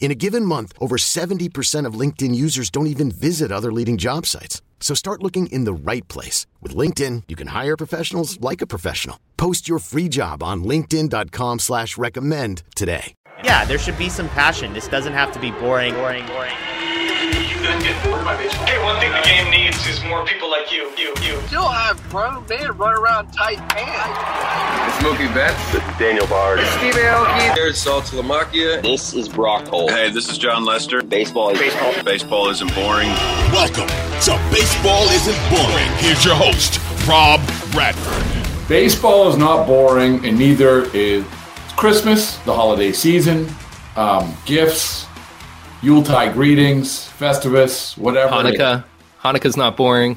In a given month, over 70% of LinkedIn users don't even visit other leading job sites. So start looking in the right place. With LinkedIn, you can hire professionals like a professional. Post your free job on linkedin.com slash recommend today. Yeah, there should be some passion. This doesn't have to be boring, boring, boring. You couldn't get bored by baseball. Hey, one thing the game needs is more people like you, you, you. Still have grown men run around tight pants. It's Mookie Betts. This is Daniel Bard. Steve Aoki. There's Saltalamacchia. This is Brock Holt. Hey, this is Jon Lester. Baseball is baseball. Baseball isn't boring. Welcome to Baseball Isn't Boring. Here's your host, Rob Bradford. Baseball is not boring, and neither is Christmas, the holiday season, um, gifts, Yuletide greetings, Festivus, whatever. Hanukkah. Hanukkah's not boring.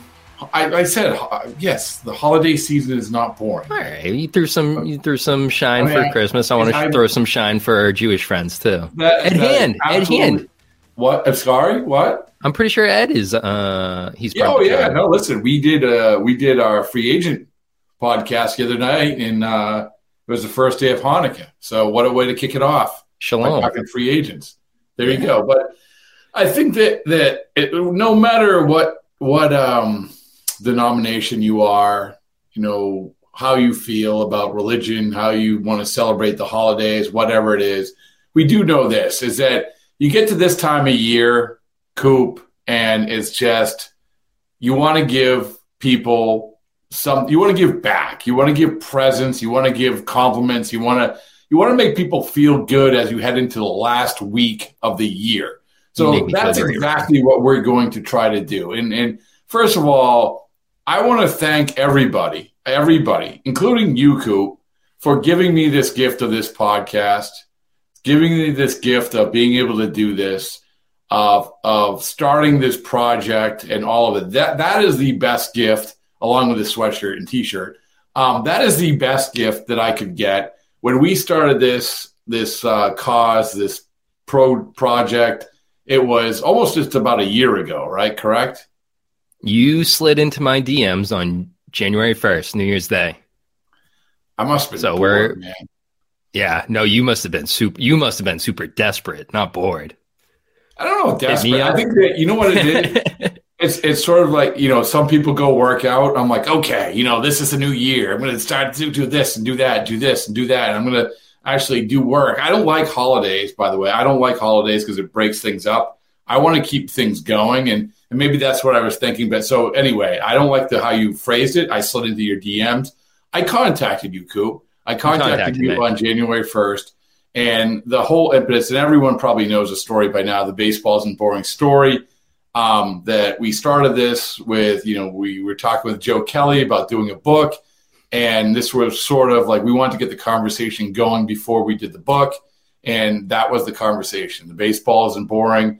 I, I, said yes. The holiday season is not boring. All right, you threw some you threw some shine I mean, for Christmas. I want to I, throw some shine for our Jewish friends too. That, Ed that Hand, Ed Hand. What? I'm sorry. What? I'm pretty sure Ed is. uh He's. Yeah, oh yeah. No, listen. We did. uh We did our free agent podcast the other night, and uh it was the first day of Hanukkah. So what a way to kick it off! Shalom. Talking free agents. There you go. But I think that that it, no matter what what um, denomination you are, you know how you feel about religion, how you want to celebrate the holidays, whatever it is, we do know this is that you get to this time of year, coop, and it's just you want to give people some you want to give back. You want to give presents. You want to give compliments. You want to you want to make people feel good as you head into the last week of the year. So that's exactly what we're going to try to do. And, and first of all, I want to thank everybody, everybody, including you, Coop, for giving me this gift of this podcast, giving me this gift of being able to do this, of of starting this project and all of it. That that is the best gift, along with the sweatshirt and t-shirt. Um, that is the best gift that I could get when we started this this uh, cause, this pro project, it was almost just about a year ago, right? Correct. You slid into my DMs on January first, New Year's Day. I must have been so bored, we're man. Yeah, no, you must have been super. You must have been super desperate, not bored. I don't know, desperate. I think that you know what it did. It's it's sort of like you know some people go work out. I'm like, okay, you know, this is a new year. I'm going to start to do this and do that, do this and do that. And I'm going to actually do work. I don't like holidays, by the way. I don't like holidays because it breaks things up. I want to keep things going, and and maybe that's what I was thinking. But so anyway, I don't like the how you phrased it. I slid into your DMs. I contacted you, Coop. I contacted, contacted you me. on January 1st. And the whole impetus, and everyone probably knows the story by now. The baseball isn't boring story um, that we started this with, you know, we were talking with Joe Kelly about doing a book. And this was sort of like we wanted to get the conversation going before we did the book. And that was the conversation. The baseball isn't boring.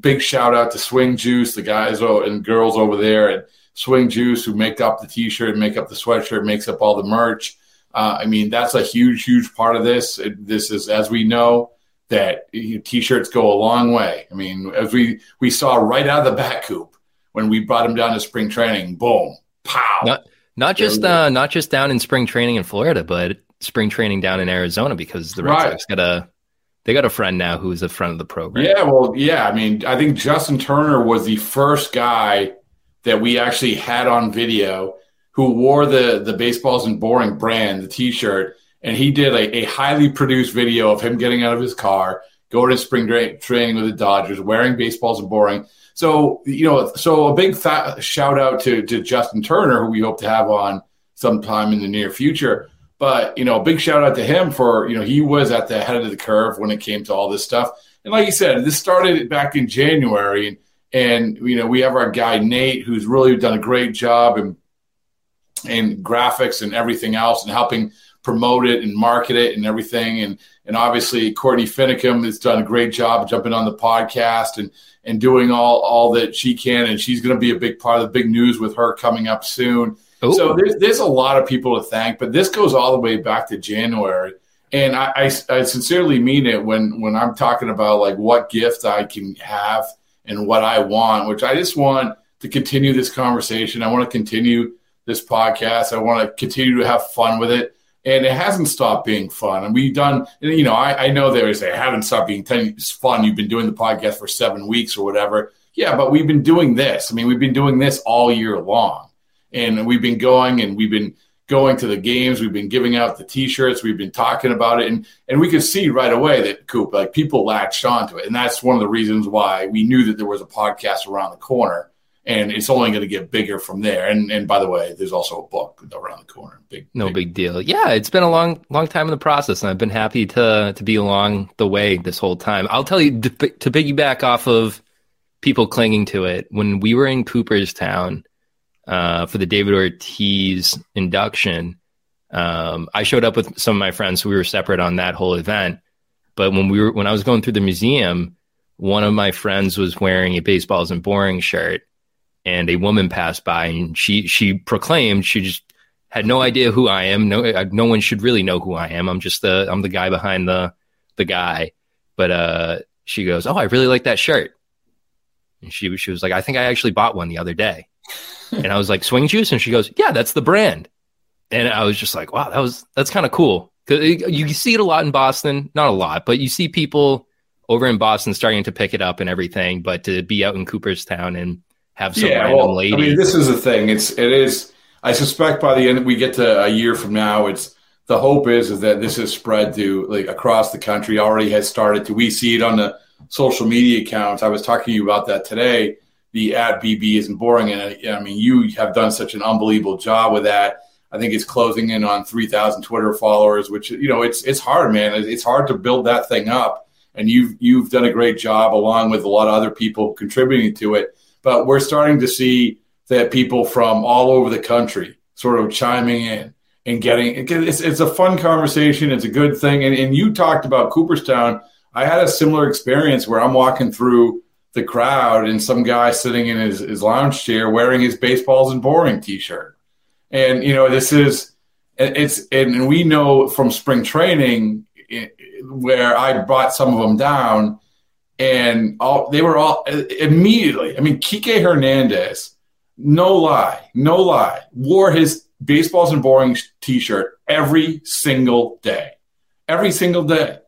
Big shout out to Swing Juice, the guys and girls over there at Swing Juice who make up the t shirt, make up the sweatshirt, makes up all the merch. Uh, I mean, that's a huge, huge part of this. It, this is, as we know, that you know, t-shirts go a long way. I mean, as we we saw right out of the back coop when we brought him down to spring training, boom, pow. Not, not just uh, not just down in spring training in Florida, but spring training down in Arizona because the Red right. Sox got a they got a friend now who's a friend of the program. Yeah, well, yeah. I mean, I think Justin Turner was the first guy that we actually had on video who wore the the baseball isn't boring brand, the T-shirt, and he did a, a highly produced video of him getting out of his car, going to spring tra- training with the Dodgers, wearing baseball isn't boring. So you know, so a big shout out to to Justin Turner, who we hope to have on sometime in the near future. But you know, big shout out to him for you know he was at the head of the curve when it came to all this stuff. And like you said, this started back in January, and and you know we have our guy Nate who's really done a great job in in graphics and everything else, and helping promote it and market it and everything. And and obviously Courtney Finicum has done a great job jumping on the podcast and and doing all all that she can. And she's going to be a big part of the big news with her coming up soon. Ooh. So there's, there's a lot of people to thank, but this goes all the way back to January. And I, I, I sincerely mean it when when I'm talking about like what gift I can have and what I want, which I just want to continue this conversation. I want to continue this podcast. I want to continue to have fun with it. And it hasn't stopped being fun. And we've done, you know, I, I know they say, I haven't stopped being fun. You've been doing the podcast for seven weeks or whatever. Yeah, but we've been doing this. I mean, we've been doing this all year long and we've been going and we've been going to the games. We've been giving out the T-shirts. We've been talking about it, and and we could see right away that Coop, like people latched onto it, and that's one of the reasons why we knew that there was a podcast around the corner, and it's only going to get bigger from there. And and by the way, there's also a book around the corner. Big, no big, big deal. Yeah, it's been a long long time in the process, and I've been happy to to be along the way this whole time. I'll tell you to, to piggyback off of people clinging to it when we were in Cooperstown uh, for the David Ortiz induction. Um, I showed up with some of my friends, so we were separate on that whole event. But when we were when I was going through the museum, one of my friends was wearing a baseball isn't boring shirt, and a woman passed by, and she she proclaimed she just had no idea who I am. No, no one should really know who I am. I'm just the I'm the guy behind the the guy. But uh, she goes, "Oh, I really like that shirt." And she she was like, "I think I actually bought one the other day." and I was like, swing juice? And she goes, yeah, that's the brand. And I was just like, wow, that was, that's kind of cool. Cause you see it a lot in Boston, not a lot, but you see people over in Boston starting to pick it up and everything. But to be out in Cooperstown and have some yeah, random well, lady. I mean, this is the thing. It's, it is, I suspect by the end, we get to a year from now, it's, the hope is, is that this is spread to like across the country already has started to, we see it on the social media accounts. I was talking to you about that today the at BB isn't boring. And I, I mean, you have done such an unbelievable job with that. I think it's closing in on 3,000 Twitter followers, which, you know, it's, it's hard, man. It's hard to build that thing up. And you've, you've done a great job along with a lot of other people contributing to it. But we're starting to see that people from all over the country sort of chiming in and getting it's, it's a fun conversation. It's a good thing. And, and you talked about Cooperstown. I had a similar experience where I'm walking through the crowd and some guy sitting in his, his lounge chair wearing his baseball isn't boring t-shirt. And, you know, this is, it's, and we know from spring training where I brought some of them down and all, they were all uh, immediately, I mean, Kike Hernandez, no lie, no lie, wore his baseball isn't boring t-shirt every single day, every single day.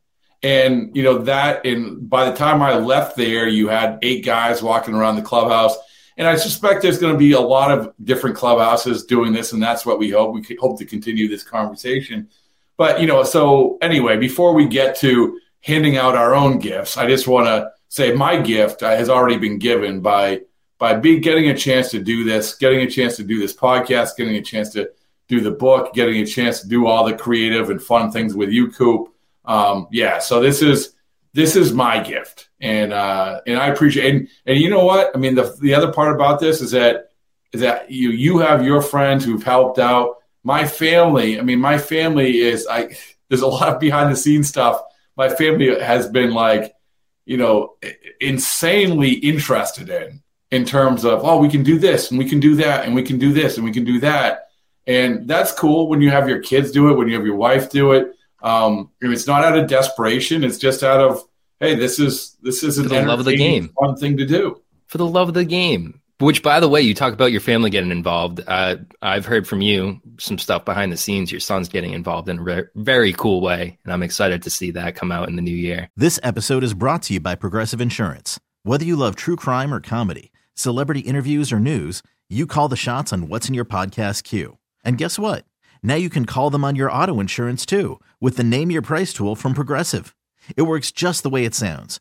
And you know that, and by the time I left there, you had eight guys walking around the clubhouse. And I suspect there's going to be a lot of different clubhouses doing this, and that's what we hope. We hope to continue this conversation. But you know, so anyway, before we get to handing out our own gifts, I just want to say my gift has already been given by by be, getting a chance to do this, getting a chance to do this podcast, getting a chance to do the book, getting a chance to do all the creative and fun things with you, Coop um, yeah, so this is this is my gift, and uh, and I appreciate and and you know what I mean. The the other part about this is that is that you you have your friends who've helped out. My family, I mean, my family is I. There's a lot of behind the scenes stuff. My family has been like, you know, insanely interested in in terms of oh we can do this and we can do that and we can do this and we can do that and that's cool when you have your kids do it when you have your wife do it um, it's not out of desperation. It's just out of hey, this is this is an the love of the game, fun thing to do for the love of the game. Which, by the way, you talk about your family getting involved. Uh, I've heard from you some stuff behind the scenes. Your son's getting involved in a re- very cool way, and I'm excited to see that come out in the new year. This episode is brought to you by Progressive Insurance. Whether you love true crime or comedy, celebrity interviews or news, you call the shots on what's in your podcast queue. And guess what? Now you can call them on your auto insurance too with the Name Your Price tool from Progressive. It works just the way it sounds.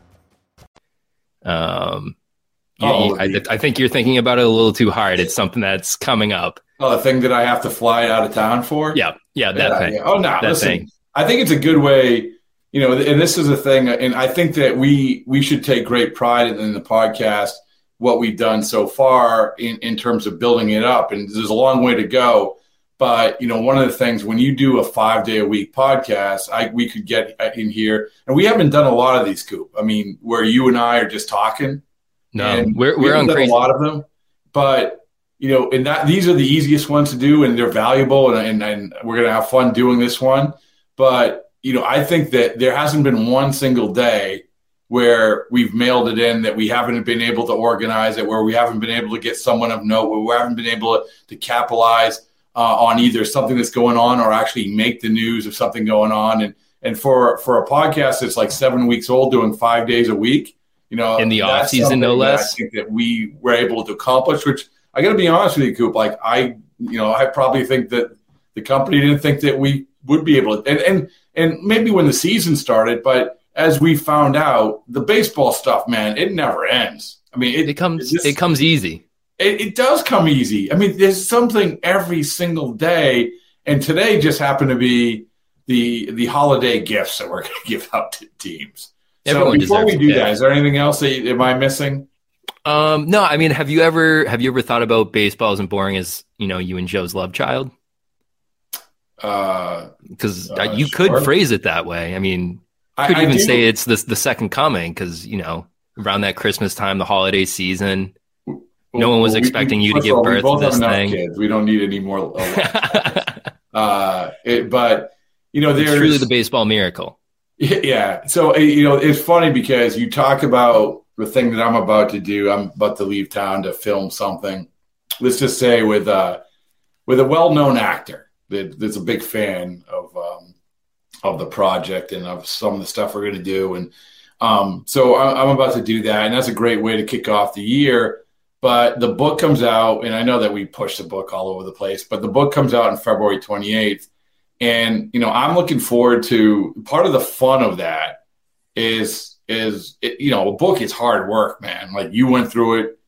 Um oh, I, I think you're thinking about it a little too hard. It's something that's coming up. Oh, the thing that I have to fly out of town for? Yeah, yeah, that yeah, thing. Yeah. Oh, no, that listen, thing. I think it's a good way, you know, and this is a thing, and I think that we we should take great pride in the podcast what we've done so far in in terms of building it up, and there's a long way to go. But you know, one of the things when you do a five day a week podcast, I we could get uh, in here, and we haven't done a lot of these, Coop. I mean, where you and I are just talking. No, we're we're on crazy. a lot of them, but you know, and that these are the easiest ones to do, and they're valuable, and, and, and we're gonna have fun doing this one. But you know, I think that there hasn't been one single day where we've mailed it in that we haven't been able to organize it, where we haven't been able to get someone of note, where we haven't been able to, to capitalize uh, on either something that's going on or actually make the news of something going on. And and for for a podcast that's like seven weeks old, doing five days a week, you know, in the off season, no less. I think that we were able to accomplish, which I got to be honest with you, Coop. Like I, you know, I probably think that the company didn't think that we would be able to, and and and maybe when the season started, but as we found out, the baseball stuff, man, it never ends. I mean, it, it comes it, just, it comes easy. It, it does come easy. I mean, there's something every single day, and today just happened to be the the holiday gifts that we're going to give out to teams. Everyone so before we do that, is there anything else that am I missing? Um, no, I mean, have you ever have you ever thought about baseball isn't boring as you know you and Joe's love child? Because uh, uh, you sure. could phrase it that way. I mean, I could I, even I say it's the the second coming because you know around that Christmas time, the holiday season, well, no one was well, expecting we, you to give all, birth to this thing. Kids. We don't need any more. uh, it, but you know, there's it's truly the baseball miracle. Yeah. So you know, it's funny because you talk about the thing that I'm about to do, I'm about to leave town to film something. Let's just say with uh, with a well-known actor that, that's a big fan of um, of the project and of some of the stuff we're going to do. And um, so I'm about to do that, and that's a great way to kick off the year. But the book comes out, and I know that we push the book all over the place, but the book comes out on February 28th. And, you know, I'm looking forward to part of the fun of that is is it, you know a book is hard work man like you went through it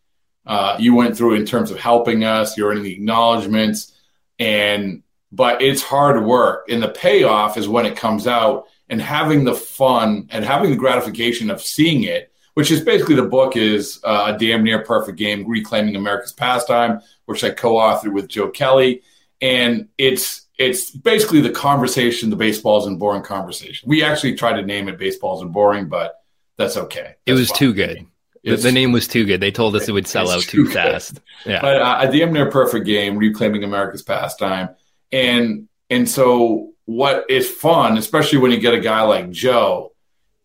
uh, you went through in terms of helping us you're in the acknowledgments and but it's hard work and the payoff is when it comes out and having the fun and having the gratification of seeing it which is basically the book is uh, a damn near perfect game reclaiming america's pastime which i co-authored with joe kelly and it's it's basically the conversation the baseball isn't boring conversation we actually tried to name it baseball isn't boring but that's okay. That's it was fine. too good. The, the, name was too good. They told us it would sell out too, too fast. Yeah. But uh, a damn near perfect game, reclaiming America's pastime, and and so what is fun, especially when you get a guy like Joe.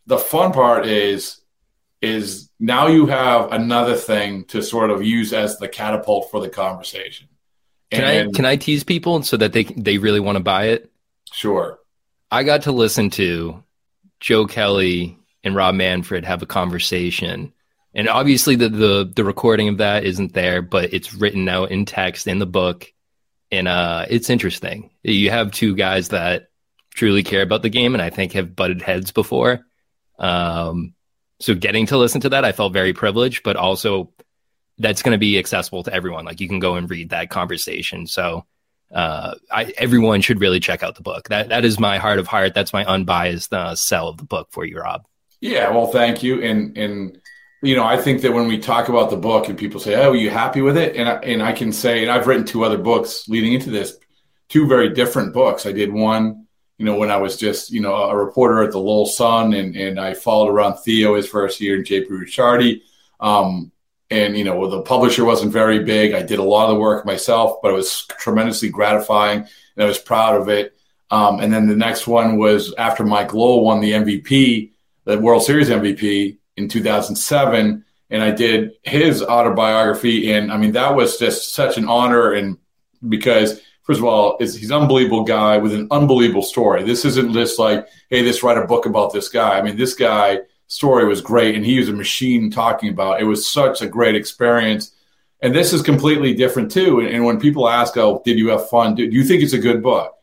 The fun part is is now you have another thing to sort of use as the catapult for the conversation. Can and, I can I tease people so that they they really want to buy it? Sure. I got to listen to Joe Kelly and Rob Manfred have a conversation. And obviously the, the the recording of that isn't there, but it's written out in text in the book. And uh it's interesting. You have two guys that truly care about the game and I think have butted heads before. Um so getting to listen to that I felt very privileged, but also that's going to be accessible to everyone. Like you can go and read that conversation. So uh, I, everyone should really check out the book. That that is my heart of heart. That's my unbiased uh, sell of the book for you, Rob. Yeah, well, thank you. And and you know, I think that when we talk about the book and people say, "Oh, are you happy with it?" and I, and I can say, and I've written two other books leading into this, two very different books. I did one, you know, when I was just you know a reporter at the Lowell Sun, and and I followed around Theo his first year and JP Ricciardi. Um, and you know the publisher wasn't very big. I did a lot of the work myself but it was tremendously gratifying and i was proud of it. Um, and then the next one was after mike lowell won the mvp the world series mvp in 2007 and i did his autobiography. And i mean that was just such an honor and because first of all is he's an unbelievable guy with an unbelievable story. This isn't just like hey let's write a book about this guy. I mean this guy story was great and he was a machine talking about it. Was such a great experience. And this is completely different too. And, when people ask oh did you have fun? Do, do you think it's a good book?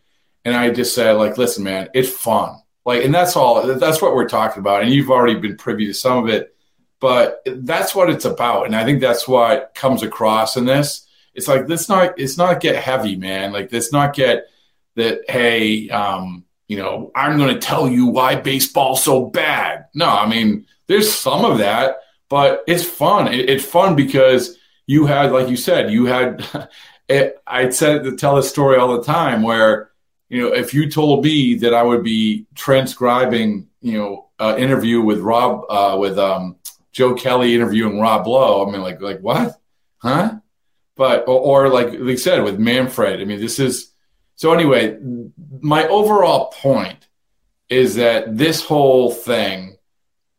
And i just say like listen man it's fun. Like and that's all that's what we're talking about. And you've already been privy to some of it. But that's what it's about. And i think that's what comes across in this it's like let's not it's not get heavy man like let's not get that hey um you know, I'm going to tell you why baseball's so bad. No, I mean, there's some of that, but it's fun. It, it's fun because you had, like you said, you had, it, I said to tell this story all the time where, you know, if you told me that I would be transcribing, you know, an interview with Rob, uh, with um, Joe Kelly interviewing Rob Lowe, I mean, like, like what? Huh? But, or, or like, like I said, with Manfred, I mean, this is, so anyway, my overall point is that this whole thing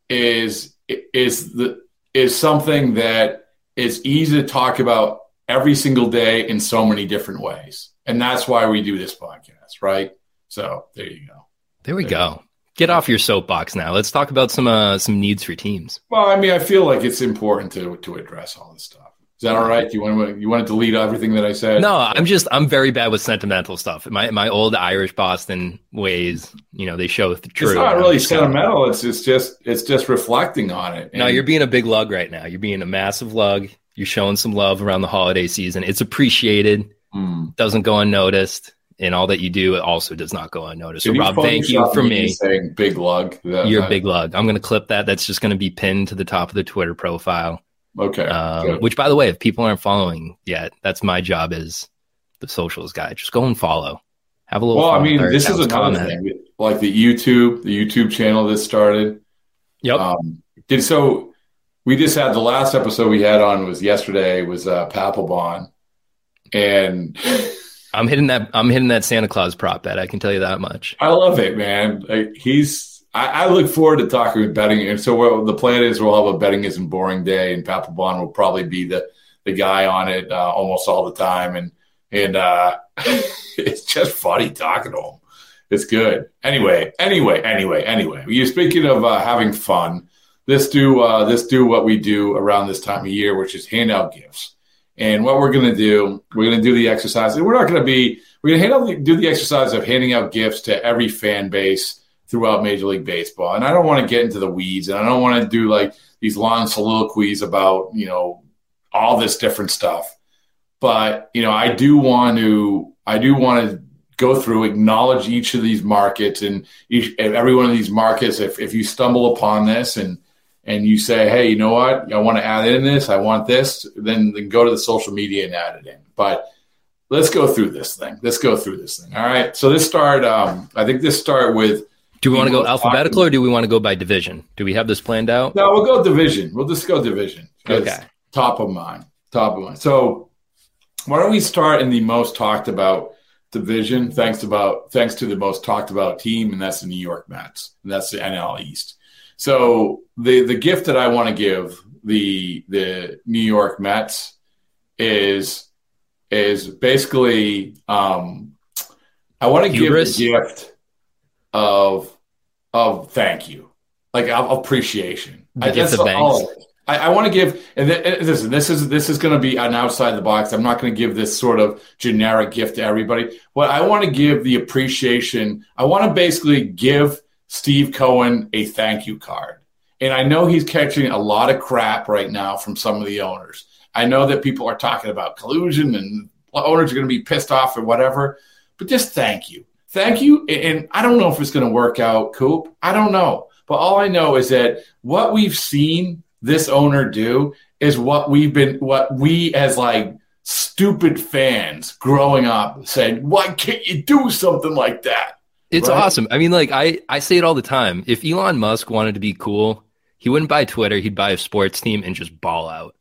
is is the is something that is easy to talk about every single day in so many different ways. And that's why we do this podcast, right? So there you go. There we there go. Get off your soapbox now. Let's talk about some uh, some needs for teams. Well, I mean, I feel like it's important to to address all this stuff. Is that all right? Do you want to you want to delete everything that I said? No, I'm just I'm very bad with sentimental stuff. My my old Irish Boston ways, you know, they show the truth. It's not really sentimental. It's it's just it's just reflecting on it. And no, you're being a big lug right now. You're being a massive lug. You're showing some love around the holiday season. It's appreciated. Mm. Doesn't go unnoticed. And all that you do it also does not go unnoticed. So, Rob, thank you for me saying big lug. That, you're a big lug. I'm going to clip that. That's just going to be pinned to the top of the Twitter profile. Okay. Um, which, by the way, if people aren't following yet, that's my job as the socials guy. Just go and follow. Have a little. Well, I mean, this is another thing. Like the YouTube, the YouTube channel that started. Yep. Um, did so. We just had the last episode we had on was yesterday was uh, Papelbon, and I'm hitting that. I'm hitting that Santa Claus prop bet. I can tell you that much. I love it, man. Like, he's I, I, look forward to talking with betting. And so the plan is we'll have a betting isn't boring day, and Papelbon will probably be the the guy on it uh, almost all the time. And and uh, it's just funny talking to him. It's good. Anyway, anyway, anyway, anyway. You're speaking of uh, having fun. Let's do uh, let's do what we do around this time of year, which is hand out gifts. And what we're going to do, we're going to do the exercise. And we're not going to be we're going to do the exercise of handing out gifts to every fan base throughout Major League Baseball. And I don't want to get into the weeds and I don't want to do like these long soliloquies about, you know, all this different stuff. But, you know, I do want to, I do want to go through, acknowledge each of these markets and each, every one of these markets. If, if you stumble upon this and, and you say, hey, you know what? I want to add in this. I want this. Then, then go to the social media and add it in. But let's go through this thing. Let's go through this thing. All right. So this start. Um, I think this start with do we want to go alphabetical or do we want to go by division? Do we have this planned out? No, we'll go division. We'll just go division. Okay. Top of mind. Top of mind. So why don't we start in the most talked about division? Thanks about thanks to the most talked about team, and that's the New York Mets. And that's the NL East. So the the gift that I want to give the the New York Mets is is basically um, I want to give a gift of of thank you, like of appreciation. I, guess the banks. I, I want to give, and th- listen, this is this is going to be an outside the box. I'm not going to give this sort of generic gift to everybody. What I want to give the appreciation. I want to basically give Steve Cohen a thank you card, and I know he's catching a lot of crap right now from some of the owners. I know that people are talking about collusion and owners are going to be pissed off or whatever, but just thank you. Thank you. And I don't know if it's going to work out, Coop. I don't know. But all I know is that what we've seen this owner do is what we've been, what we as like stupid fans growing up saying, why can't you do something like that? It's right? awesome. I mean, like I, I say it all the time. If Elon Musk wanted to be cool, he wouldn't buy Twitter. He'd buy a sports team and just ball out.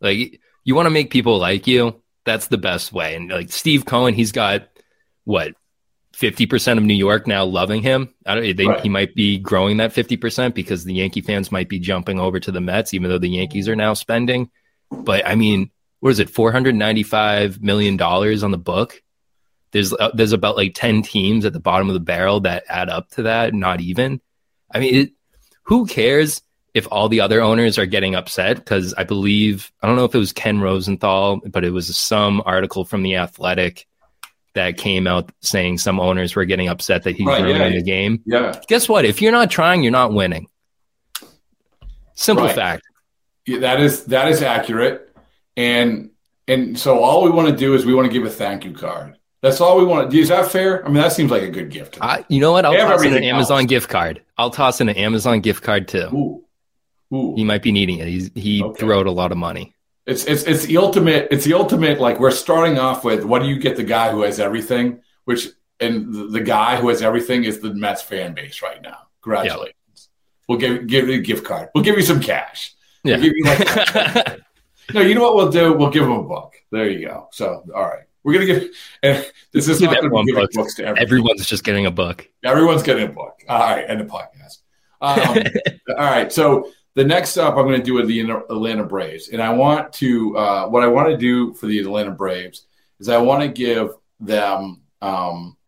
Like you want to make people like you. That's the best way. And like Steve Cohen, he's got what 50% of New York now loving him. I don't think right. he might be growing that 50% because the Yankee fans might be jumping over to the Mets, even though the Yankees are now spending. But I mean, what is it, $495 million on the book? There's, uh, there's about like 10 teams at the bottom of the barrel that add up to that, not even. I mean, it, who cares if all the other owners are getting upset? Because I believe, I don't know if it was Ken Rosenthal, but it was some article from The Athletic that came out saying some owners were getting upset that he's right, ruining yeah, the game. Yeah. Guess what? If you're not trying, you're not winning. Simple right. fact. Yeah, that is that is accurate. And and so all we want to do is we want to give a thank you card. That's all we want to do. Is that fair? I mean, that seems like a good gift. I, you know what? I'll toss in an Amazon else. gift card. I'll toss in an Amazon gift card too. Ooh. Ooh. He might be needing it. He's, he okay. threw out a lot of money. It's it's it's the ultimate. It's the ultimate. Like we're starting off with, what do you get the guy who has everything? Which and the, the guy who has everything is the Mets fan base right now. Congratulations. Yep. We'll give give you a gift card. We'll give you some cash. Yeah. We'll like, no, you know what we'll do? We'll give him a book. There you go. So all right. We're gonna give. And this is not going to be giving books to everyone. Everyone's just getting a book. Everyone's getting a book. All right, and a podcast. Um, all right, so the next up, I'm going to do with the Atlanta Braves, and I want to. Uh, what I want to do for the Atlanta Braves is I want to give them um,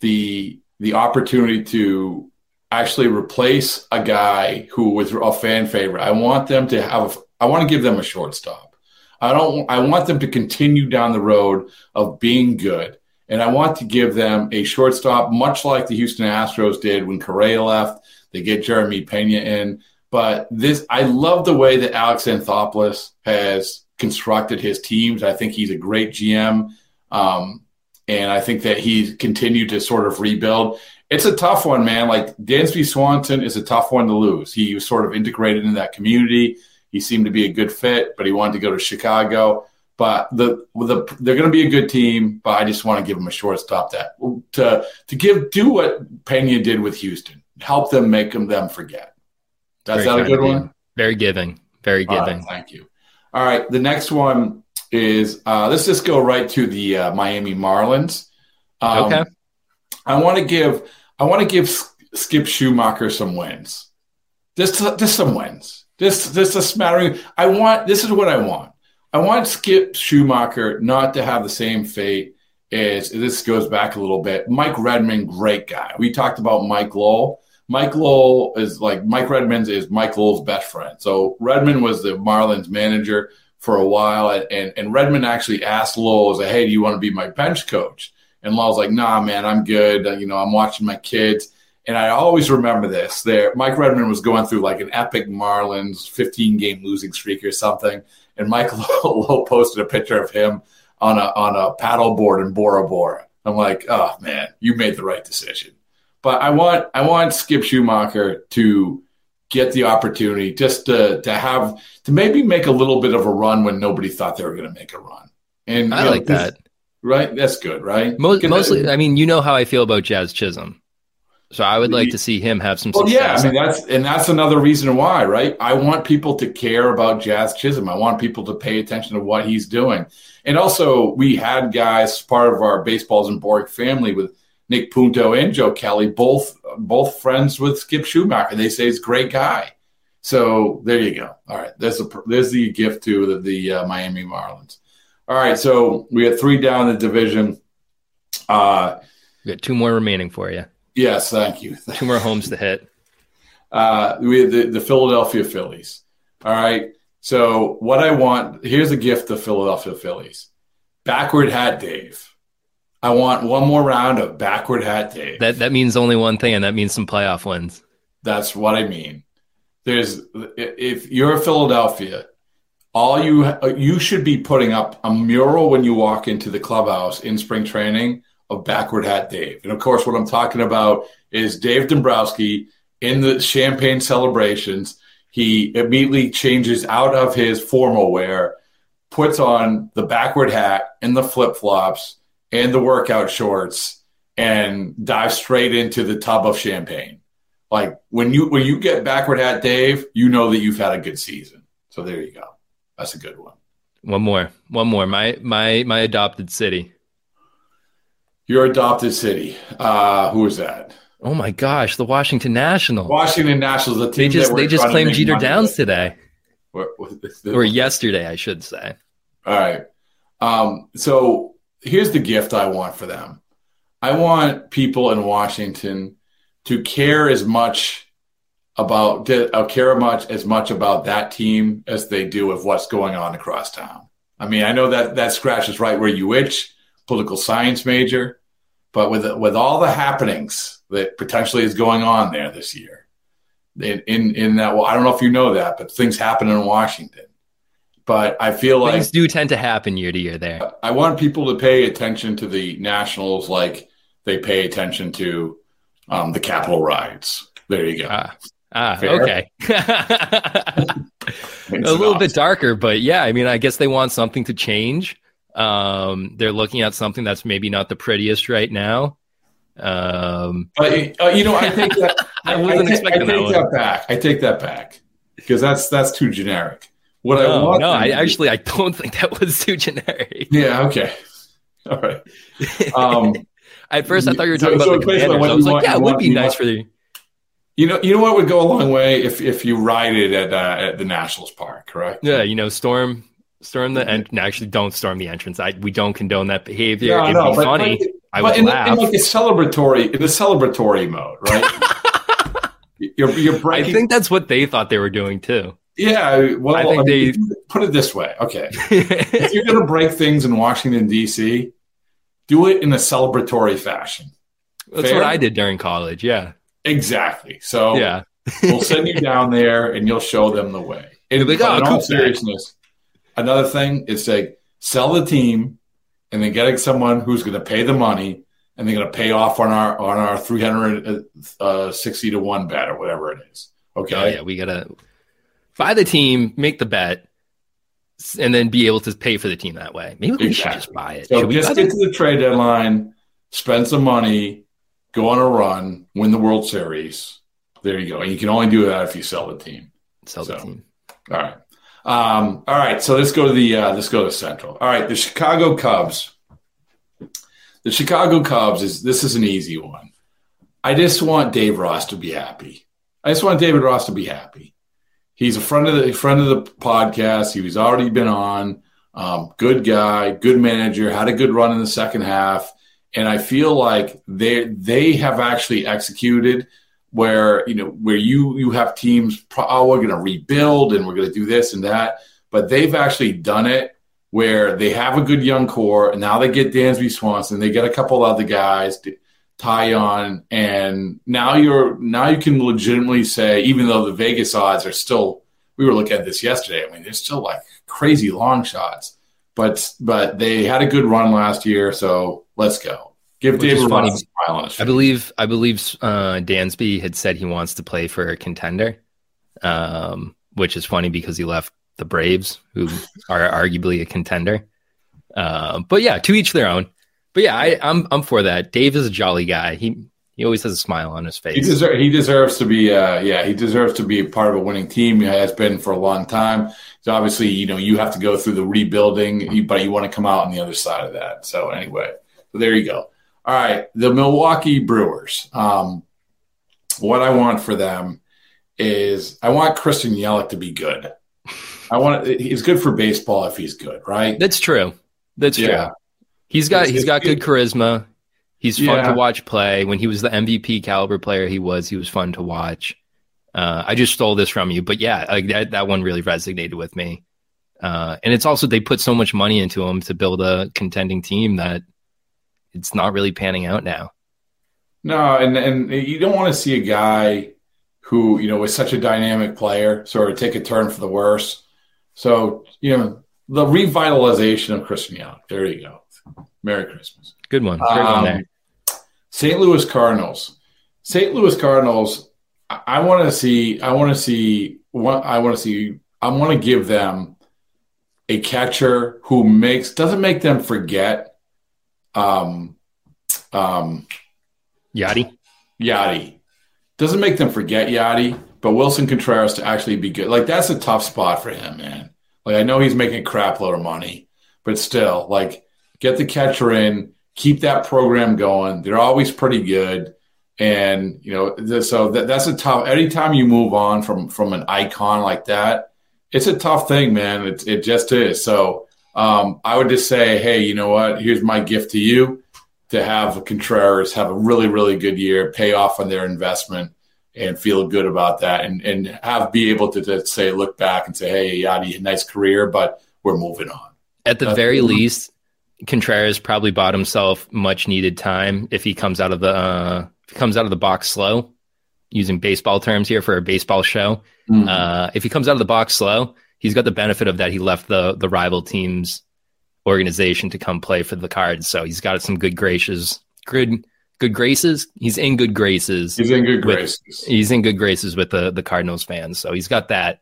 the the opportunity to actually replace a guy who was a fan favorite. I want them to have. I want to give them a shortstop. I don't. I want them to continue down the road of being good, and I want to give them a shortstop, much like the Houston Astros did when Correa left. They get Jeremy Pena in but this, I love the way that Alex Anthopoulos has constructed his teams. I think he's a great GM. Um, and I think that he's continued to sort of rebuild. It's a tough one, man. Like Dansby Swanson is a tough one to lose. He was sort of integrated in that community. He seemed to be a good fit, but he wanted to go to Chicago. But the, the they're going to be a good team. But I just want to give them a shortstop that to to give do what Pena did with Houston, help them make them them forget. That's that a good one? Very giving. Very giving. Right, thank you. All right. The next one is uh, let's just go right to the uh, Miami Marlins. Um, okay. I want to give I want to give Skip Schumaker some wins. Just just some wins. Just just a smattering. I want this is what I want. I want Skip Schumaker not to have the same fate as this goes back a little bit. Mike Redmond, great guy. We talked about Mike Lowell. Mike Lowell is like Mike Redmond is Mike Lowell's best friend. So Redmond was the Marlins manager for a while, and and Redmond actually asked Lowell, "Say, hey, do you want to be my bench coach?" And Lowell's like, "Nah, man, I'm good. You know, I'm watching my kids." And I always remember this. There, Mike Redmond was going through like an epic Marlins 15 game losing streak or something, and Mike Lowell posted a picture of him on a on a paddle board in Bora Bora. I'm like, oh man, you made the right decision. But I want I want Skip Schumaker to get the opportunity just to to have to maybe make a little bit of a run when nobody thought they were going to make a run. And I like know, that. Right, that's good, right? Most, mostly, I mean, you know how I feel about Jazz Chisholm, so I would like to see him have some. Well, success. yeah, I mean that's and that's another reason why, right? I want people to care about Jazz Chisholm. I want people to pay attention to what he's doing, and also we had guys part of our baseball isn't boring family with Nick Punto and Joe Kelly, both both friends with Skip Schumaker. They say he's a great guy. So there you go. All right, there's a there's the gift to the, the uh, Miami Marlins. All right, so we have three down the division. Uh, we got two more remaining for you. Yes, thank you. Two more homes to hit. Uh, we have the, the Philadelphia Phillies. All right. So what I want here's a gift to Philadelphia Phillies. Backward hat Dave. I want one more round of backward hat day. That that means only one thing, and that means some playoff wins. That's what I mean. There's if you're Philadelphia, all you you should be putting up a mural when you walk into the clubhouse in spring training of backward hat Dave. And of course, what I'm talking about is Dave Dombrowski in the champagne celebrations. He immediately changes out of his formal wear, puts on the backward hat and the flip flops and the workout shorts, and dive straight into the tub of champagne. Like when you when you get backward hat Dave, you know that you've had a good season. So there you go. That's a good one. One more. One more. My my my adopted city. Your adopted city. Uh, who is that? Oh my gosh, the Washington Nationals. Washington Nationals. The team they just they just claimed Jeter Downs with. today, what, what, or yesterday, I should say. All right. Um, so here's the gift I want for them. I want people in Washington to care as much about uh, care much as much about that team as they do of what's going on across town. I mean, I know that that scratches right where you itch, political science major, but with with all the happenings that potentially is going on there this year, in in, in that well, I don't know if you know that, but things happen in Washington. But I feel like things do tend to happen year to year there. I want people to pay attention to the Nationals like they pay attention to um, the Capitol riots. There you go. Ah, ah okay. a little bit darker, but yeah, I mean, I guess they want something to change. Um, they're looking at something that's maybe not the prettiest right now. Um, but uh, you know, I think that I wasn't I, expecting I take that, that, back. I take that back because that's that's too generic. What no, I want, no, I actually I don't think that was too generic. Yeah. Okay. All right. Um, At first, I thought you were talking so, about so the commanders. I was like, want, yeah, it would be nice for the. You know, you know what would go a long way if if you ride it at uh, at the Nationals Park, correct? Yeah, you know, storm storm the and actually don't storm the entrance. I we don't condone that behavior. No, It'd no, be but, funny. I would in, laugh. in like a celebratory in a celebratory mode, right? you're you're breaking. I think that's what they thought they were doing too. Yeah, well, I think I mean, they put it this way. Okay, if you're going to break things in Washington D.C., do it in a celebratory fashion. That's Fair? what I did during college. Yeah, Exactly. So yeah. we'll send you down there, and you'll show them the way. And like, "Oh, in all Coop's back." seriousness, another thing is like sell the team, and then getting someone who's going to pay the money, and they're going to pay off on our on our three hundred uh, to one bet or whatever it is. Okay. Oh yeah, we gotta buy the team, make the bet, and then be able to pay for the team that way. Maybe we should just buy it. So just get it? to the trade deadline, spend some money, go on a run, win the World Series. There you go. And you can only do that if you sell the team. Sell the team. All right. Um, all right. So let's go to the uh, let's go to Central. All right. The Chicago Cubs. The Chicago Cubs is this is an easy one. I just want Dave Ross to be happy. I just want David Ross to be happy. He's a friend of the friend of the podcast. He was already been on. Um, good guy, good manager, had a good run in the second half, and I feel like they they have actually executed where you know where you you have teams. Oh, we're going to rebuild and we're going to do this and that, but they've actually done it where they have a good young core, and now they get Dansby Swanson, they get a couple other guys. Tie on and now you're now you can legitimately say even though the vegas odds are still we were looking at this yesterday i mean they're still like crazy long shots but but they had a good run last year so let's go give Which david funny. Ross a smile on his I believe I believe uh, Dansby had said he wants to play for a contender, um, which is funny because he left the Braves, who are arguably a contender. Uh, but yeah, to each their own. But yeah, I, I'm I'm for that. Dave is a jolly guy. He he always has a smile on his face. He, deserve, he deserves to be, uh, yeah, he deserves to be a part of a winning team. He has been for a long time. So obviously, you know, you have to go through the rebuilding, but you want to come out on the other side of that. So anyway, so there you go. All right, the Milwaukee Brewers. Um, what I want for them is I want Christian Yelich to be good. I want he's good for baseball if he's good, right? That's true. That's Yeah. true. He's got he's got good charisma. He's fun Yeah. to watch play. When he was the MVP caliber player he was, he was fun to watch. Uh, I just stole this from you, but yeah, like that that one really resonated with me. Uh, and it's also they put so much money into him to build a contending team that it's not really panning out now. No, and and you don't want to see a guy who you know is such a dynamic player sort of take a turn for the worse. So you know the revitalization of Christian Yelich. There you go. Merry Christmas. Good one. Good um, one there. St. Louis Cardinals. St. Louis Cardinals. I, I want to see. I want to see. What I want to see. I want to give them a catcher who makes doesn't make them forget. Um, um, Yadi. Yadi doesn't make them forget Yadi, but Willson Contreras to actually be good. Like that's a tough spot for him, man. Like I know he's making a crap load of money, but still, like get the catcher in, keep that program going. They're always pretty good. And you know, so that, that's a tough. Anytime you move on from from an icon like that, it's a tough thing, man. It it just is. So um, I would just say, hey, you know what? Here's my gift to you to have Contreras have a really really good year, pay off on their investment, and feel good about that, and and have be able to, to say look back and say, hey, Yadi, nice career, but we're moving on. At the very least, Contreras probably bought himself much needed time if he comes out of the uh, if he comes out of the box slow, using baseball terms here for a baseball show. Mm-hmm. Uh, if he comes out of the box slow, he's got the benefit of that he left the the rival team's organization to come play for the Cards, so he's got some good graces, good good graces. He's in good graces. He's in good with, graces. He's in good graces with the the Cardinals fans, so he's got that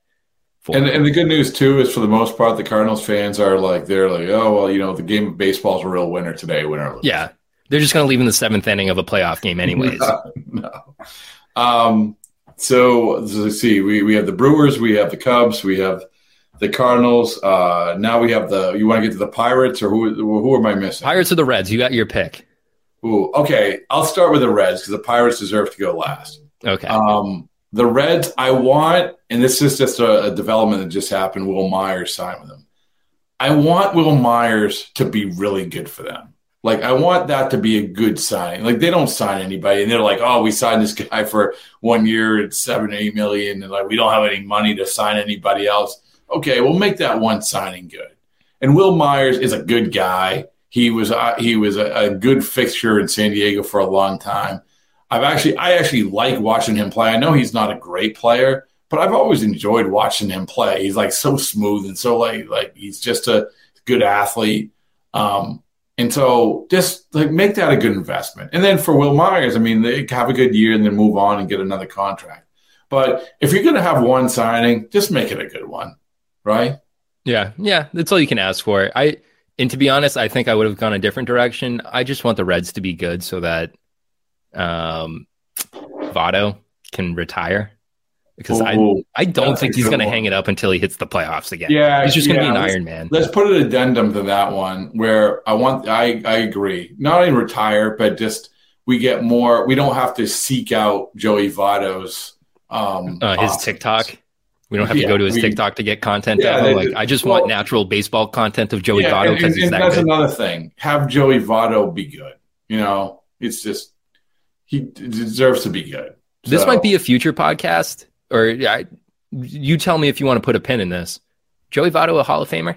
and, and the good news too is for the most part, the Cardinals fans are like they're like, oh well, you know, the game of baseball is a real winner today, winner. Yeah, they're just going to leave in the seventh inning of a playoff game, anyways. no, no. Um, so let's see, we we have the Brewers, we have the Cubs, we have the Cardinals. Uh, now we have the. You want to get to the Pirates, or who? Who am I missing? Pirates or the Reds? You got your pick. Ooh, okay. I'll start with the Reds because the Pirates deserve to go last. Okay. Um, the Reds, I want, and this is just a, a development that just happened. Wil Myers signed with them. I want Wil Myers to be really good for them. Like I want that to be a good signing. Like they don't sign anybody, and they're like, "Oh, we signed this guy for one year at seven, eight million, and like we don't have any money to sign anybody else." Okay, we'll make that one signing good. And Wil Myers is a good guy. He was uh, he was a, a good fixture in San Diego for a long time. I've actually I actually like watching him play. I know he's not a great player, but I've always enjoyed watching him play. He's like so smooth and so like like he's just a good athlete. Um, and so just like make that a good investment. And then for Wil Myers, I mean, they have a good year and then move on and get another contract. But if you're going to have one signing, just make it a good one, right? Yeah, yeah, that's all you can ask for. I and to be honest, I think I would have gone a different direction. I just want the Reds to be good so that um, Votto can retire because Ooh, I I don't think he's going to hang it up until he hits the playoffs again. Yeah, he's just going to yeah, be an Iron Man. Let's put an addendum to that one where I want I I agree not only retire but just we get more. We don't have to seek out Joey Votto's um, uh, his TikTok. We don't have to go to his we, TikTok to get content. Yeah, they, like I just well, want natural baseball content of Joey yeah, Votto because that that's good. another thing. Have Joey Votto be good. You know, it's just he deserves to be good. This might be a future podcast, or I, you tell me if you want to put a pin in this. Joey Votto, a Hall of Famer?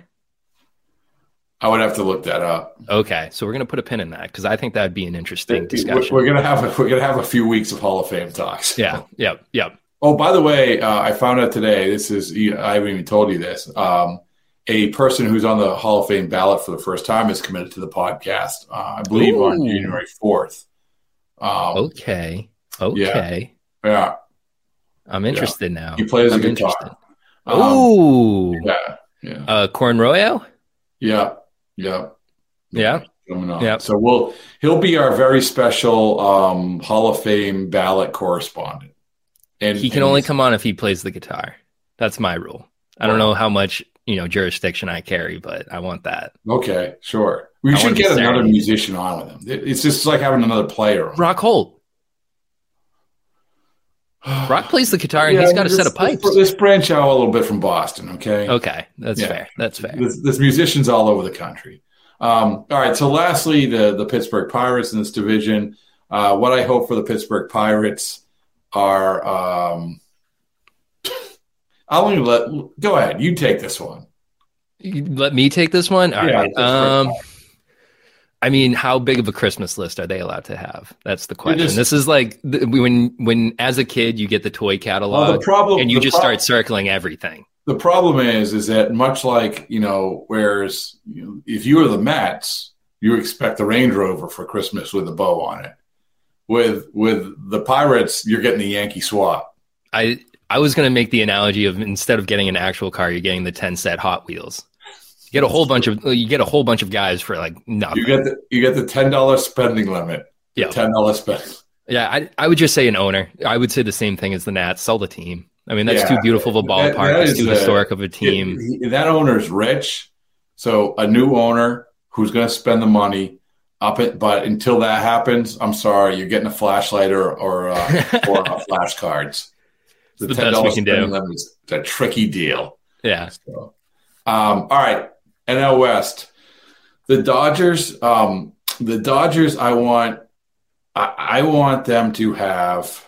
I would have to look that up. Okay, so we're gonna put a pin in that because I think that'd be an interesting discussion. We're, we're, gonna have a, we're gonna have a few weeks of Hall of Fame talks. Yeah, yeah, yeah. Oh, by the way, uh, I found out today. This is I haven't even told you this. Um, a person who's on the Hall of Fame ballot for the first time is committed to the podcast. Uh, I believe Ooh. on January fourth. Um, okay. Okay. Yeah. yeah. I'm interested yeah. now. He plays I'm a guitar. Um, Ooh. Yeah. Yeah. Uh, Bronson Arroyo? Yeah. Yeah. Yeah. Yeah. So we'll he'll be our very special um, Hall of Fame ballot correspondent. And he can and only come on if he plays the guitar. That's my rule. I don't know how much you know jurisdiction I carry, but I want that. Okay, sure. We I should get another musician on with him. It's just like having another player. On. Brock Holt. Rock plays the guitar and yeah, he's got a set of pipes. Let's, let's, branch out a little bit from Boston, okay? Okay, that's yeah. fair. That's fair. There's, there's, musicians all over the country. Um, all right, so lastly, the the Pittsburgh Pirates in this division. Uh, what I hope for the Pittsburgh Pirates are. Um, I'll only let go ahead. You take this one. You let me take this one. All yeah, right. Um, I mean, how big of a Christmas list are they allowed to have? That's the question. Just, this is like when when as a kid you get the toy catalog, well, the problem, and you just problem, start circling everything. The problem is, is that much like you know, whereas you know, if you were the Mets, you expect the Range Rover for Christmas with a bow on it. With with the Pirates, you're getting the Yankee swap. I I was going to make the analogy of instead of getting an actual car, you're getting the 10 set Hot Wheels. You get a whole bunch of you get a whole bunch of guys for like nothing. You get the you get the ten dollars spending limit. Yeah, ten dollars spending. Yeah, I I would just say an owner. I would say the same thing as the Nats. Sell the team. I mean, that's yeah, too beautiful of a ballpark. That, that it's too a, historic of a team. It, that owner's rich, so a new owner who's going to spend the money up it. But until that happens, I'm sorry, you're getting a flashlight or or uh, or flashcards. The, the best we can do. Is a tricky deal. Yeah. So, um, all right, NL West. The Dodgers. Um, the Dodgers. I want. I, I want them to have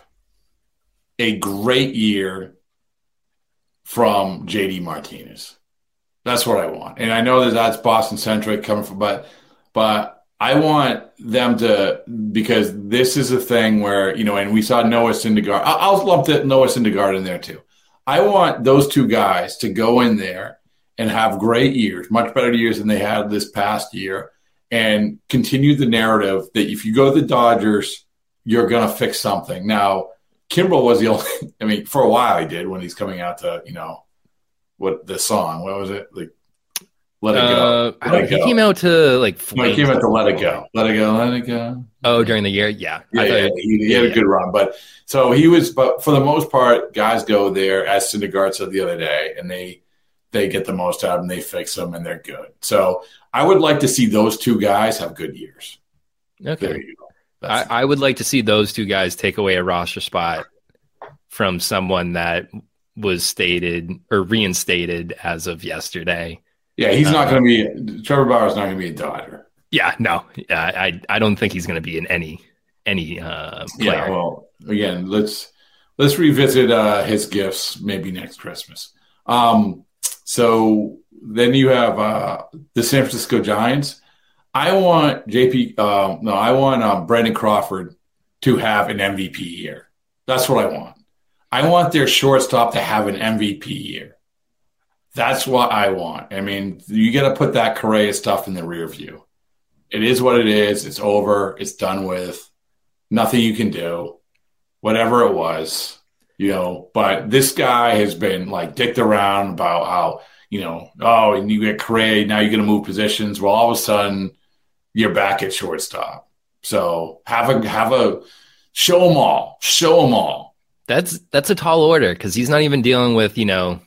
a great year from JD Martinez. That's what I want, and I know that that's Boston centric coming from, but but I want them to because this is a thing where you know, and we saw Noah Syndergaard. I'll, I'll lump the Noah Syndergaard in there too. I want those two guys to go in there and have great years, much better years than they had this past year, and continue the narrative that if you go to the Dodgers, you're going to fix something. Now, Kimbrel was the only. I mean, for a while he did when he's coming out to you know what the song. What was it like? Let it go. Uh, let it he go. came out to like. No, he came out to let it go. Let it go. Let it go. Oh, during the year, yeah, yeah, yeah he, he, had a good run, but so he was. But for the most part, guys go there, as Syndergaard said the other day, and they they get the most out of them. They fix them, and they're good. So I would like to see those two guys have good years. Okay. I, I would like to see those two guys take away a roster spot from someone that was stated or reinstated as of yesterday. Yeah, he's not going to be Trevor Bauer's not going to be a Dodger. Yeah, no, yeah, I I don't think he's going to be in any any uh, player. Yeah, well, again, let's let's revisit uh, his gifts maybe next Christmas. Um, so then you have uh, the San Francisco Giants. I want JP. Uh, no, I want um, Brandon Crawford to have an MVP year. That's what I want. I want their shortstop to have an MVP year. That's what I want. I mean, you got to put that Correa stuff in the rear view. It is what it is. It's over. It's done with. Nothing you can do. Whatever it was, you know. But this guy has been like dicked around about how you know, oh, and you get Correa now. You're going to move positions. Well, all of a sudden, you're back at shortstop. So have a have a show them all. Show them all. That's that's a tall order because he's not even dealing with you know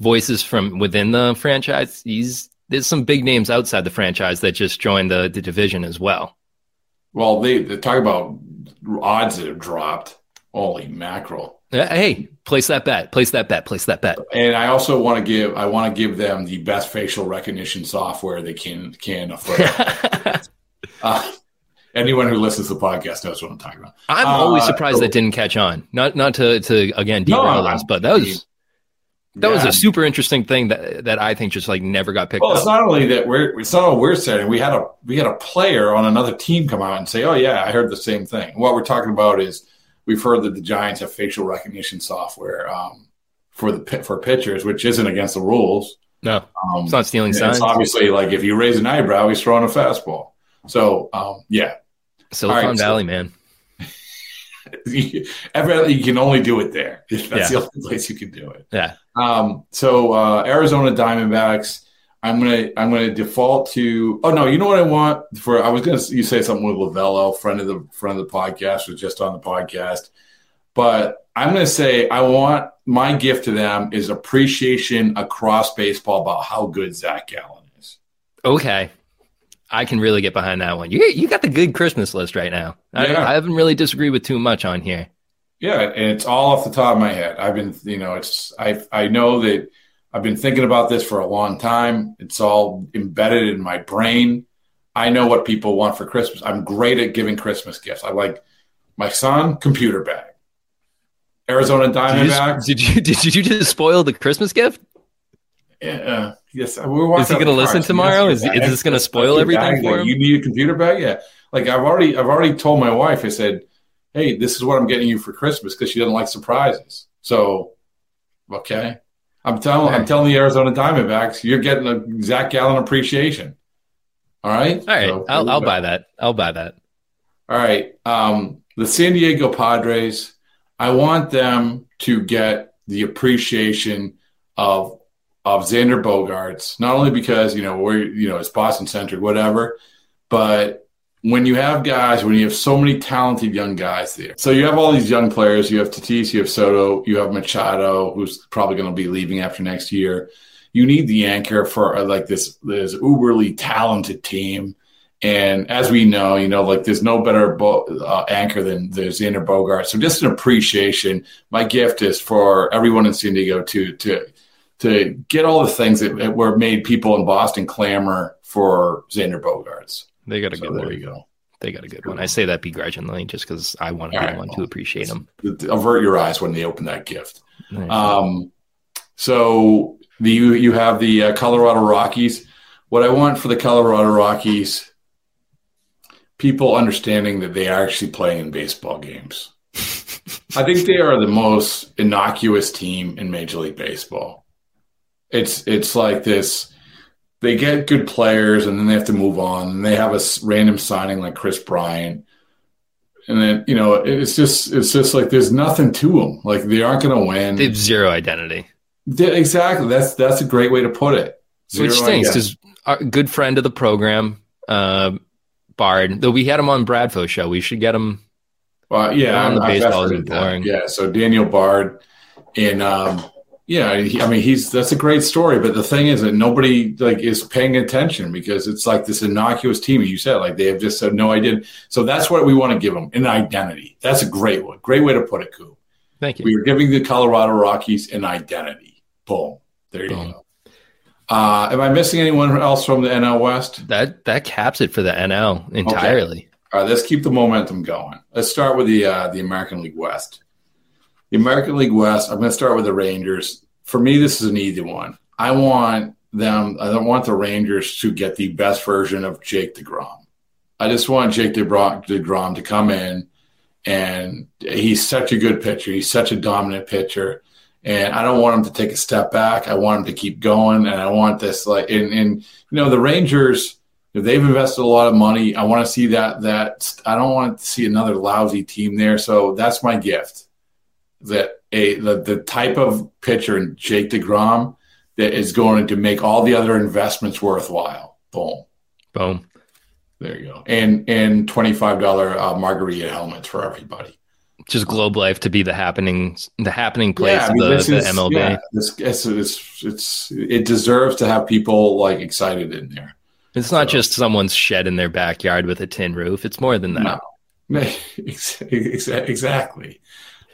voices from within the franchise. He's there's some big names outside the franchise that just joined the, the division as well. Well, they, they talk about odds that have dropped. Holy mackerel! Hey, place that bet. Place that bet. Place that bet. And I also want to give I want to give them the best facial recognition software they can can afford. uh, anyone who listens to the podcast knows what I'm talking about. I'm uh, always surprised so, that didn't catch on. Not not to to again derail no, us, but that was that yeah. was a super interesting thing that that I think just like never got picked well, up. it's not only that we're it's not what we're saying. We had a we had a player on another team come out and say, "Oh yeah, I heard the same thing." What we're talking about is we've heard that the Giants have facial recognition software um, for the for pitchers, which isn't against the rules. No, um, it's not stealing signs. It's obviously like if you raise an eyebrow, he's throwing a fastball. So um, yeah, Silicon right, Valley, so, man. you can only do it there. That's yeah. the only place you can do it. Yeah. Um, so uh, Arizona Diamondbacks. I'm gonna I'm gonna default to. Oh no, you know what I want for? I was gonna you say something with Lovullo, friend of the friend of the podcast, was just on the podcast. But I'm gonna say I want my gift to them is appreciation across baseball about how good Zach Gallen is. Okay. I can really get behind that one. You you got the good Christmas list right now. Yeah. I, I haven't really disagreed with too much on here. Yeah, and it's all off the top of my head. I've been, you know, it's I I know that I've been thinking about this for a long time. It's all embedded in my brain. I know what people want for Christmas. I'm great at giving Christmas gifts. I like my son computer bag. Arizona Diamondbacks. Did you, did you did you just spoil the Christmas gift? Yeah. Uh, yes, we're Is he going to listen tomorrow? Is, is this going to spoil everything for him? You need a computer bag, yeah. Like I've already, I've already told my wife. I said, "Hey, this is what I'm getting you for Christmas because she doesn't like surprises." So, okay. I'm telling I'm telling the Arizona Diamondbacks, you're getting a Zach Gallen appreciation. All right. All right. So, I'll, I'll buy that. I'll buy that. All right. Um, the San Diego Padres, I want them to get the appreciation of of Xander Bogaerts, not only because you know we're you know it's Boston centric, whatever, but when you have guys, when you have so many talented young guys there, so you have all these young players. You have Tatis, you have Soto, you have Machado, who's probably going to be leaving after next year. You need the anchor for uh, like this this uberly talented team. And as we know, you know, like there's no better bo- uh, anchor than the Xander Bogart. So just an appreciation. My gift is for everyone in San Diego to to to get all the things that were made people in Boston clamor for Xander Bogaerts. They got a so good there one. you go. They got a good one. I say that begrudgingly just because I want to be the one to appreciate them. Avert your eyes when they open that gift. Um, so the you you have the uh, Colorado Rockies. What I want for the Colorado Rockies, people understanding that they are actually playing in baseball games. I think they are the most innocuous team in Major League Baseball. It's it's like this. They get good players and then they have to move on. And they have a random signing like Kris Bryant, and then you know it's just it's just like there's nothing to them. Like they aren't going to win. They have zero identity. Yeah, exactly. That's that's a great way to put it. Zero Which stinks because a good friend of the program, uh, Bard. Though we had him on Bradfo show, we should get him. Well, yeah, on the baseball boring. Yeah, so Daniel Bard, and um, yeah, he, I mean he's that's a great story. But the thing is that nobody like is paying attention because it's like this innocuous team. You said like they have just said no idea. So that's what we want to give them an identity. That's a great one. Great way to put it, Coop. Thank you. We are giving the Colorado Rockies an identity. Boom. There you Boom. go. Uh, am I missing anyone else from the NL West? That that caps it for the NL entirely. Okay. All right, let's keep the momentum going. Let's start with the uh, the American League West. The American League West. I'm going to start with the Rangers. For me, this is an easy one. I want them. I don't want the Rangers to get the best version of Jake Degrom. I just want Jake Degrom to come in, and he's such a good pitcher. He's such a dominant pitcher and I don't want him to take a step back. I want him to keep going, and I want this like and, you know the Rangers. They've invested a lot of money. I want to see that. That I don't want to see another lousy team there. So that's my gift. That a the, the type of pitcher in Jake Degrom that is going to make all the other investments worthwhile. Boom, boom. There you go. And and twenty five dollar uh, margarita helmets for everybody just globe life to be the happening the happening place yeah, I mean, of the, is, the MLB. Yeah, this, it's, it's, it's it deserves to have people like excited in there. It's not so. just someone's shed in their backyard with a tin roof. It's more than that. No. exactly.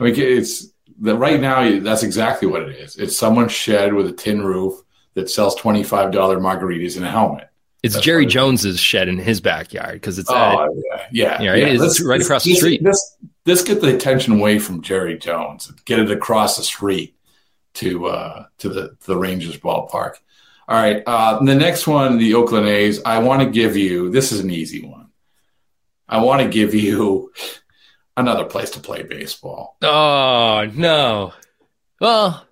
I mean, it's the right now. That's exactly what it is. It's someone's shed with a tin roof that sells twenty five dollar margaritas in a helmet. It's That's Jerry Jones's shed in his backyard because it's oh at, yeah yeah, yeah, right? it's right across the street. This, this get the attention away from Jerry Jones and get it across the street to uh, to the the Rangers ballpark. All right, uh, the next one, the Oakland A's. I want to give you. This is an easy one. I want to give you another place to play baseball. Oh no! Well,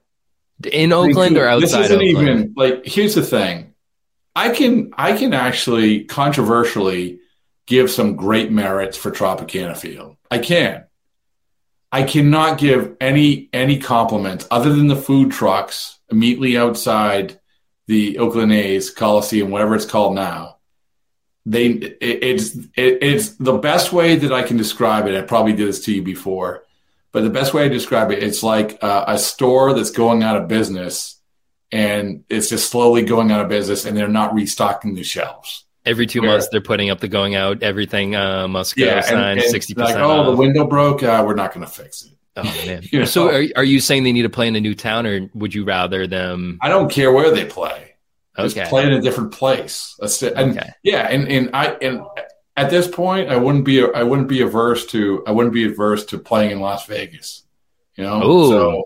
in Oakland or outside? This isn't Oakland? even like. Here's the thing. I can I can actually controversially give some great merits for Tropicana Field. I can. I cannot give any any compliments other than the food trucks immediately outside the Oakland A's Coliseum, whatever it's called now. They it, it's it, it's the best way that I can describe it. I probably did this to you before, but the best way I describe it, it's like a store that's going out of business and it's just slowly going out of business and they're not restocking the shelves. Every two Where, months, they're putting up the going out, everything uh, must go yeah, sign, 60%. Like, oh, off. the window broke. Uh, we're not going to fix it. Oh, man. you know? So are, are you saying they need to play in a new town or would you rather them? I don't care where they play. Okay. Just play in a different place. And, okay. Yeah. And, and I, and at this point, I wouldn't be, I wouldn't be averse to, I wouldn't be adverse to playing in Las Vegas. You know, Ooh. so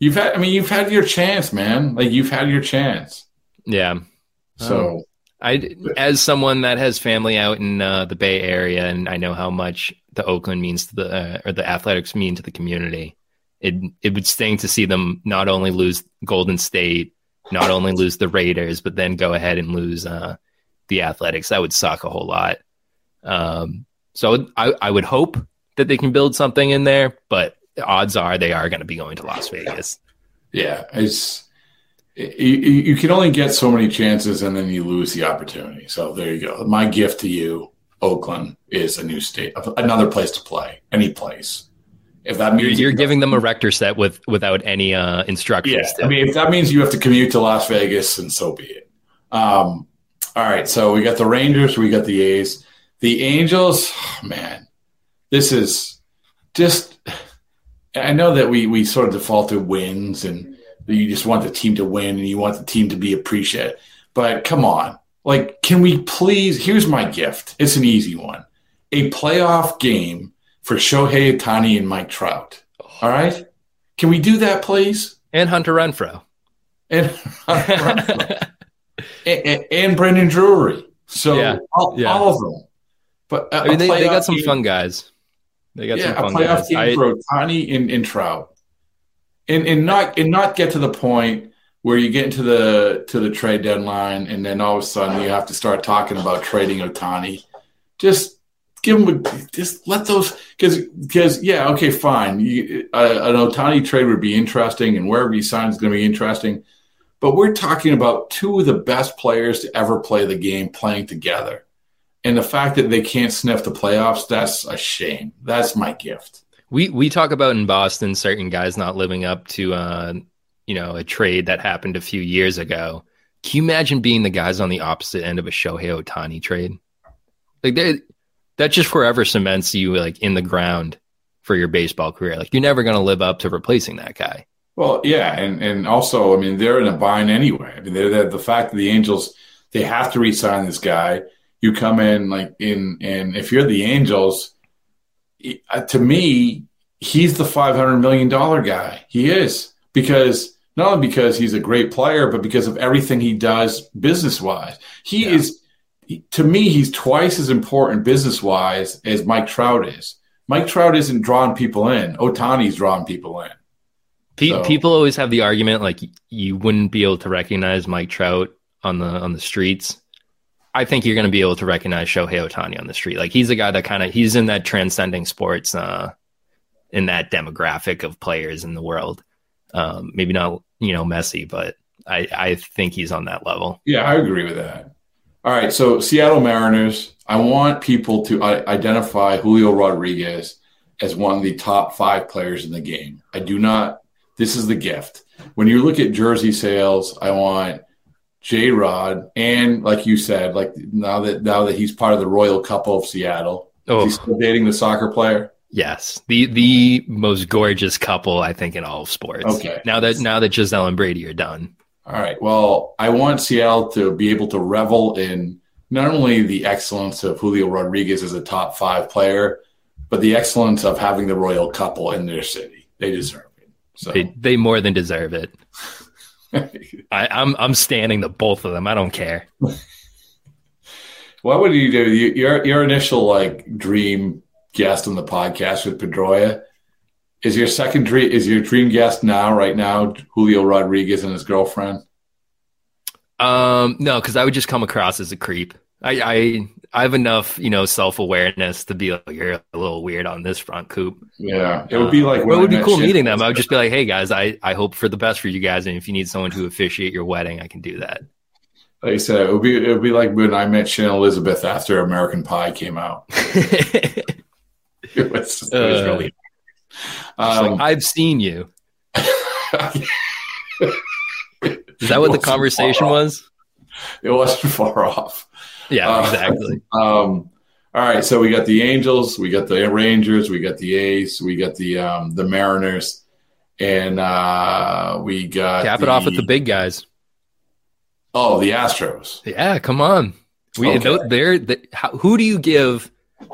You've had, I mean, you've had your chance, man. Like you've had your chance. Yeah. So, um, I, as someone that has family out in uh, the Bay Area, and I know how much the Oakland means to the uh, or the athletics mean to the community. it it would sting to see them not only lose Golden State, not only lose the Raiders, but then go ahead and lose uh, the Athletics. That would suck a whole lot. Um, so I, I would hope that they can build something in there, but odds are they are going to be going to Las Vegas. Yeah, it's you, you can only get so many chances, and then you lose the opportunity. So there you go. My gift to you, Oakland, is a new state, another place to play, any place. If that means you're, you're giving them a Erector set with without any uh, instructions. Yeah, I mean, if that means you have to commute to Las Vegas, and so be it. Um, all right, so we got the Rangers, we got the A's, the Angels. Oh, man, this is just. I know that we we sort of default to wins, and you just want the team to win, and you want the team to be appreciated. But come on, like, can we please? Here's my gift. It's an easy one: a playoff game for Shohei Ohtani and Mike Trout. Oh, all right. Can we do that, please? And Hunter Renfroe. And, Hunter Renfroe. and, and, and, Brandon Drury. So yeah. All, yeah. all, of them. But I mean, they, they, got some game, fun guys. They got yeah, some fun a playoff guys. game I, for Ohtani and, and Trout. And, and not and not get to the point where you get into the to the trade deadline and then all of a sudden you have to start talking about trading Ohtani. Just give them a, just let those because because yeah okay fine you, uh, an Ohtani trade would be interesting and wherever he signs is going to be interesting, but we're talking about two of the best players to ever play the game playing together, and the fact that they can't sniff the playoffs that's a shame. That's my gift. We we talk about in Boston certain guys not living up to uh, you know a trade that happened a few years ago. Can you imagine being the guys on the opposite end of a Shohei Ohtani trade? Like they that just forever cements you like in the ground for your baseball career. Like you're never going to live up to replacing that guy. Well, yeah, and and also, I mean, they're in a bind anyway. I mean, they're, they're, the fact that the Angels they have to re-sign this guy. You come in like in, and if you're the Angels, uh, to me, he's the five hundred million dollar guy. He is because not only because he's a great player, but because of everything he does business wise. He yeah. is to me, he's twice as important business wise as Mike Trout is. Mike Trout isn't drawing people in. Ohtani's drawing people in. so. People always have the argument like you wouldn't be able to recognize Mike Trout on the on the streets. I think you're going to be able to recognize Shohei Ohtani on the street. Like he's a guy that kind of he's in that transcending sports, uh, in that demographic of players in the world. Um, maybe not you know Messi, but I I think he's on that level. Yeah, I agree with that. All right, so Seattle Mariners. I want people to identify Julio Rodriguez as one of the top five players in the game. I do not. This is the gift. When you look at jersey sales, I want J Rod and, like you said, like now that now that he's part of the royal couple of Seattle, oh. he's still dating the soccer player. Yes, the the most gorgeous couple I think in all of sports. Okay. Now that now that Gisele and Brady are done. All right. Well, I want Seattle to be able to revel in not only the excellence of Julio Rodriguez as a top five player, but the excellence of having the royal couple in their city. They deserve it. So they, they more than deserve it. I, I'm I'm standing the both of them. I don't care. what would you do? You, your your initial like dream guest on the podcast with Pedroia is your second dream is your dream guest now right now Julio Rodriguez and his girlfriend? Um, no, because I would just come across as a creep. I I, I have enough, you know, self awareness to be like you're a little weird on this front coop. Yeah, it would be like. Uh, it would be cool meeting them. I would just be like, hey guys, I I hope for the best for you guys, and if you need someone to officiate your wedding, I can do that. Like I said, it would be it would be like when I met Shannon Elizabeth after American Pie came out. it was, it was uh, really um, like, I've seen you. Is that what the conversation was? It wasn't far off. Yeah, uh, exactly. Um, all right, so we got the Angels, we got the Rangers, we got the A's, we got the um, the Mariners, and uh, we got cap it the, off with the big guys. Oh, the Astros. Yeah, come on. We okay. they're, they're, who do you give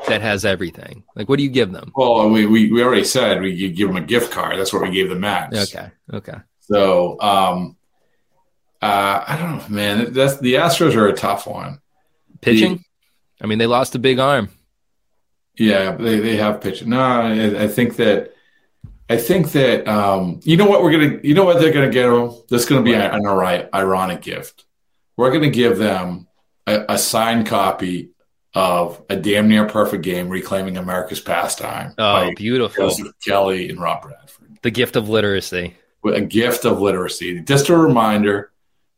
that has everything? Like, what do you give them? Well, we, we, we already said we give them a gift card. That's what we gave the Mets. Okay. Okay. So, um, uh, I don't know, man. That's the Astros are a tough one. Pitching. The, I mean, they lost a big arm. Yeah, they, they have pitching. No, I, I think that I think that um, you know what we're gonna, you know what they're gonna get them. This is gonna be an, an ironic gift. We're gonna give them a, a, signed copy of a damn near perfect game, reclaiming America's pastime. Oh, beautiful! Joseph Kelly and Rob Bradford. The gift of literacy. A gift of literacy. Just a reminder.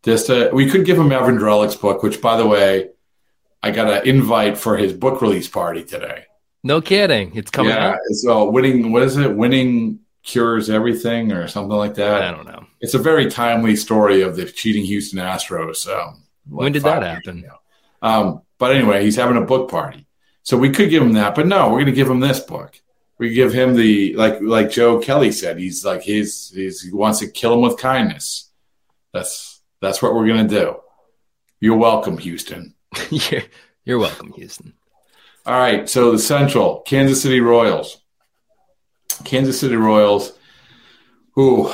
Just a, we could give him Evan Drellich's book, which, by the way, I got an invite for his book release party today. No kidding. It's coming yeah, out. So winning, what is it? Winning cures everything or something like that. I don't know. It's a very timely story of the cheating Houston Astros. Um, like when did that happen? Um, but anyway, he's having a book party. So we could give him that, but no, we're going to give him this book. We give him the like like Joe Kelly said. He's like he's, his he wants to kill him with kindness. That's that's what we're going to do. You're welcome, Houston. you're, you're welcome, Houston. All right. So the Central, Kansas City Royals. Kansas City Royals, who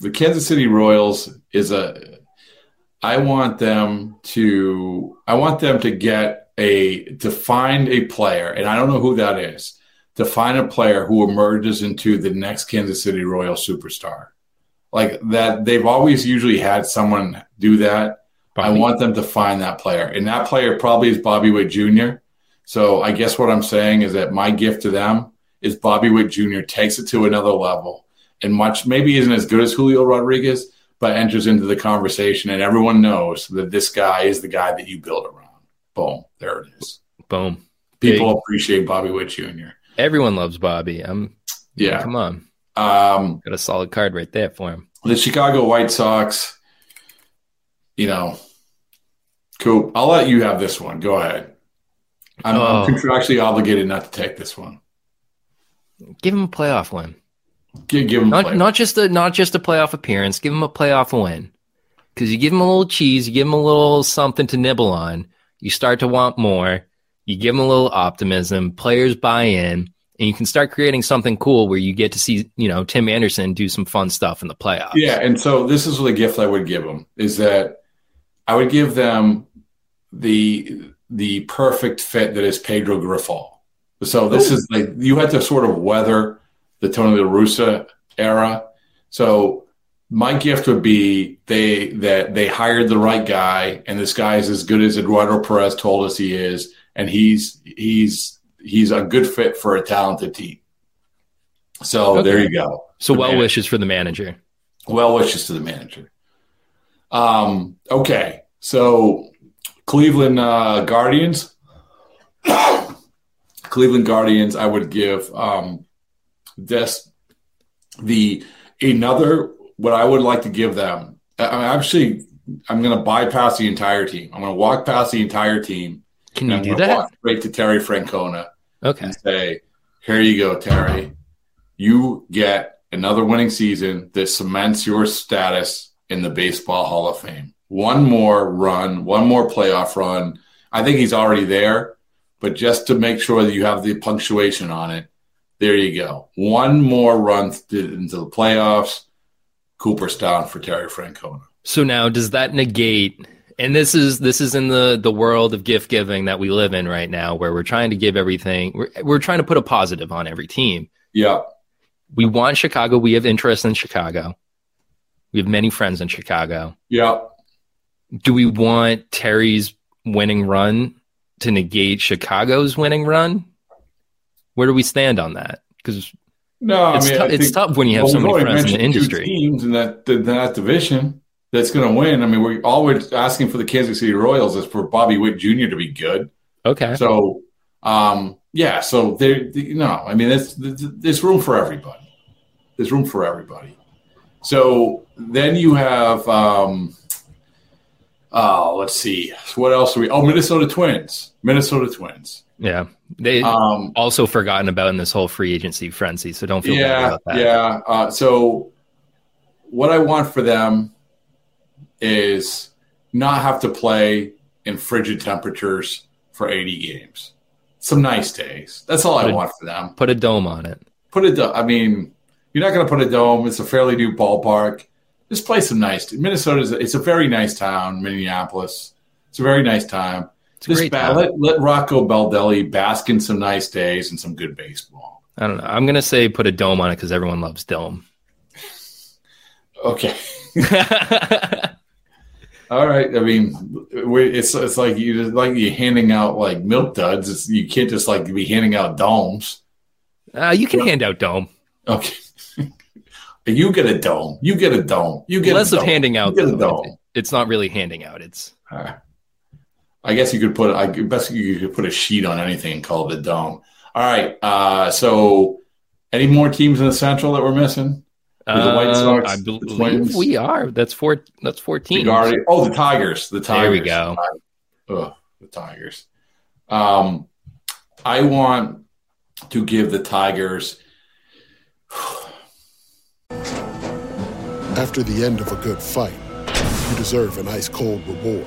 the Kansas City Royals is a I want them to I want them to get a to find a player, and I don't know who that is, to find a player who emerges into the next Kansas City Royal superstar. Like that they've always usually had someone do that. Bobby. I want them to find that player. And that player probably is Bobby Witt Jr. So I guess what I'm saying is that my gift to them is Bobby Witt Jr. takes it to another level and much maybe isn't as good as Julio Rodriguez, but enters into the conversation and everyone knows that this guy is the guy that you build around. Boom. There it is. Boom. People Big. appreciate Bobby Witt Jr. Everyone loves Bobby. I'm yeah. Come on. Um, got a solid card right there for him. The Chicago White Sox, you know, cool. I'll let you have this one. Go ahead. I'm, oh. I'm contractually obligated not to take this one. Give him a playoff win. Give, give him not, not just a not just a playoff appearance. Give him a playoff win. Because you give him a little cheese, you give him a little something to nibble on. You start to want more. You give him a little optimism. Players buy in, and you can start creating something cool where you get to see you know Tim Anderson do some fun stuff in the playoffs. Yeah, and so this is the gift I would give them is that I would give them the the perfect fit that is Pedro Grifol. So this Ooh. is like you had to sort of weather the Tony La Russa era. So my gift would be they that they hired the right guy, and this guy is as good as Eduardo Perez told us he is, and he's he's he's a good fit for a talented team. So okay. there you go. So the well manager. wishes for the manager. Well wishes to the manager. Um, okay, so Cleveland uh, Guardians. Cleveland Guardians, I would give um, this the another what I would like to give them. I'm actually I'm going to bypass the entire team. I'm going to walk past the entire team. Can you do that? Walk straight to Terry Francona. Okay. And say, here you go, Terry. You get another winning season that cements your status in the Baseball Hall of Fame. One more run, one more playoff run. I think he's already there, but just to make sure that you have the punctuation on it, there you go. One more run into the playoffs. Cooperstown for Terry Francona. So now, does that negate? And this is this is in the the world of gift giving that we live in right now, where we're trying to give everything. We're we're trying to put a positive on every team. Yeah, we want Chicago. We have interest in Chicago. We have many friends in Chicago. Yeah. Do we want Terry's winning run to negate Chicago's winning run? Where do we stand on that? Because no, it's, I mean, t- it's tough when you have well, so many friends in the industry. Teams in that in that division that's going to win. I mean, we're all we're asking for the Kansas City Royals is for Bobby Witt Jr. to be good. Okay. So, um, yeah. So there, you know, I mean, there's there's room for everybody. There's room for everybody. So then you have, um, oh, let's see, what else are we? Oh, Minnesota Twins. Minnesota Twins. Yeah, they um, also forgotten about in this whole free agency frenzy. So don't feel yeah, bad about that. Yeah. Uh, so what I want for them is not have to play in frigid temperatures for 80 games. Some nice days. That's all put I a, want for them. Put a dome on it. Put a dome. I mean, you're not going to put a dome. It's a fairly new ballpark. Just play some nice. Minnesota's. It's a very nice town. Minneapolis. It's a very nice time. Just ba- let, let Rocco Baldelli bask in some nice days and some good baseball. I don't know. I'm gonna say put a dome on it because everyone loves dome. Okay. All right. I mean, it's it's like you like you handing out like milk duds. It's, you can't just like be handing out domes. Uh, you can well, hand out dome. Okay. you get a dome. You get a dome. You get less of handing out. You get a dome. It's not really handing out. It's. I guess you could put. I best you could put a sheet on anything and call it a dome. All right. Uh, so, any more teams in the Central that we're missing? Uh, the White Sox, I believe we are. That's four. That's fourteen. Oh, the Tigers. The Tigers. There we go. Oh, the Tigers. Um, I want to give the Tigers. After the end of a good fight, you deserve an ice cold reward.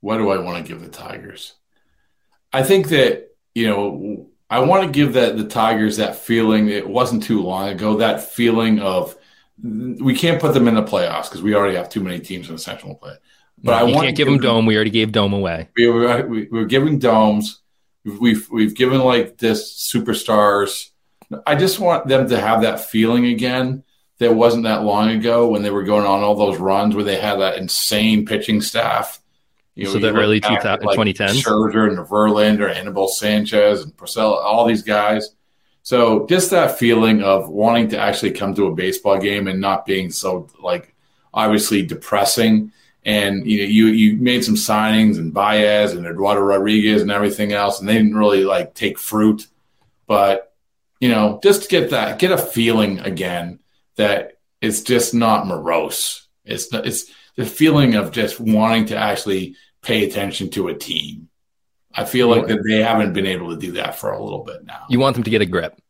What do I want to give the Tigers? I think that, you know, I want to give that the Tigers that feeling. It wasn't too long ago, that feeling of we can't put them in the playoffs because we already have too many teams in the Central play but no, I you can't give them dome. We already gave dome away. We were, we, we're giving domes. We've we've given like this superstars. I just want them to have that feeling again. That wasn't that long ago when they were going on all those runs where they had that insane pitching staff. You know, so the early 2000, like 2010s, Scherzer and Verlander, Anibal Sanchez, and Porcello, all these guys. So just that feeling of wanting to actually come to a baseball game and not being so like obviously depressing and you know you you made some signings and Baez and Eduardo Rodriguez and everything else, and they didn't really like take fruit. But you know, just get that get a feeling again that it's just not morose. It's it's the feeling of just wanting to actually pay attention to a team. I feel like that they haven't been able to do that for a little bit now. You want them to get a grip.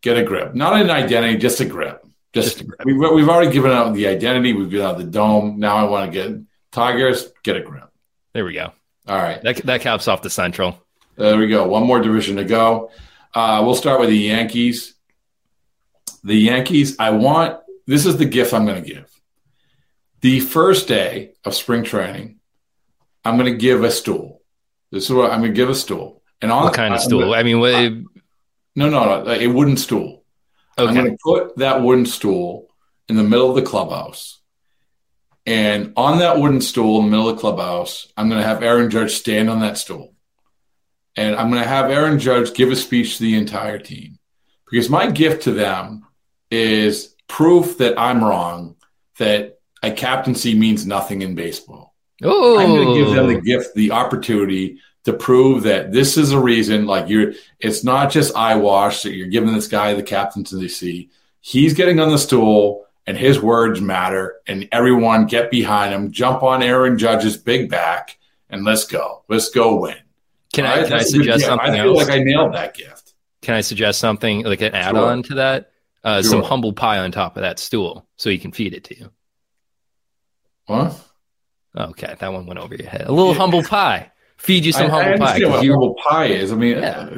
Get a grip, not an identity, just a grip. Just, just we've, we've already given out the identity. We've given out the dome. Now I want to get Tigers. Get a grip. There we go. All right. That that caps off the Central. There we go. One more division to go. Uh, we'll start with the Yankees. The Yankees. I want. This is the gift I'm going to give. The first day of spring training, I'm going to give a stool. This is what I'm going to give a stool. And on what kind of stool? Gonna, I mean, what, uh, no, no, no, a wooden stool. Okay. I'm going to put that wooden stool in the middle of the clubhouse. And on that wooden stool in the middle of the clubhouse, I'm going to have Aaron Judge stand on that stool. And I'm going to have Aaron Judge give a speech to the entire team. Because my gift to them is proof that I'm wrong, that a captaincy means nothing in baseball. Oh. I'm going to give them the gift, the opportunity to prove that this is a reason like you're it's not just eyewash that you're giving this guy the captaincy he's getting on the stool and his words matter and everyone get behind him jump on aaron judge's big back and let's go. Let's go win. Can i, can I suggest something i feel else? like i nailed that gift. Can i suggest something like an add-on sure. to that? Uh, sure. some humble pie on top of that stool so he can feed it to you. What okay that one went over your head a little yeah. humble pie feed you some I, humble I pie. What you, humble pie is. I mean, yeah.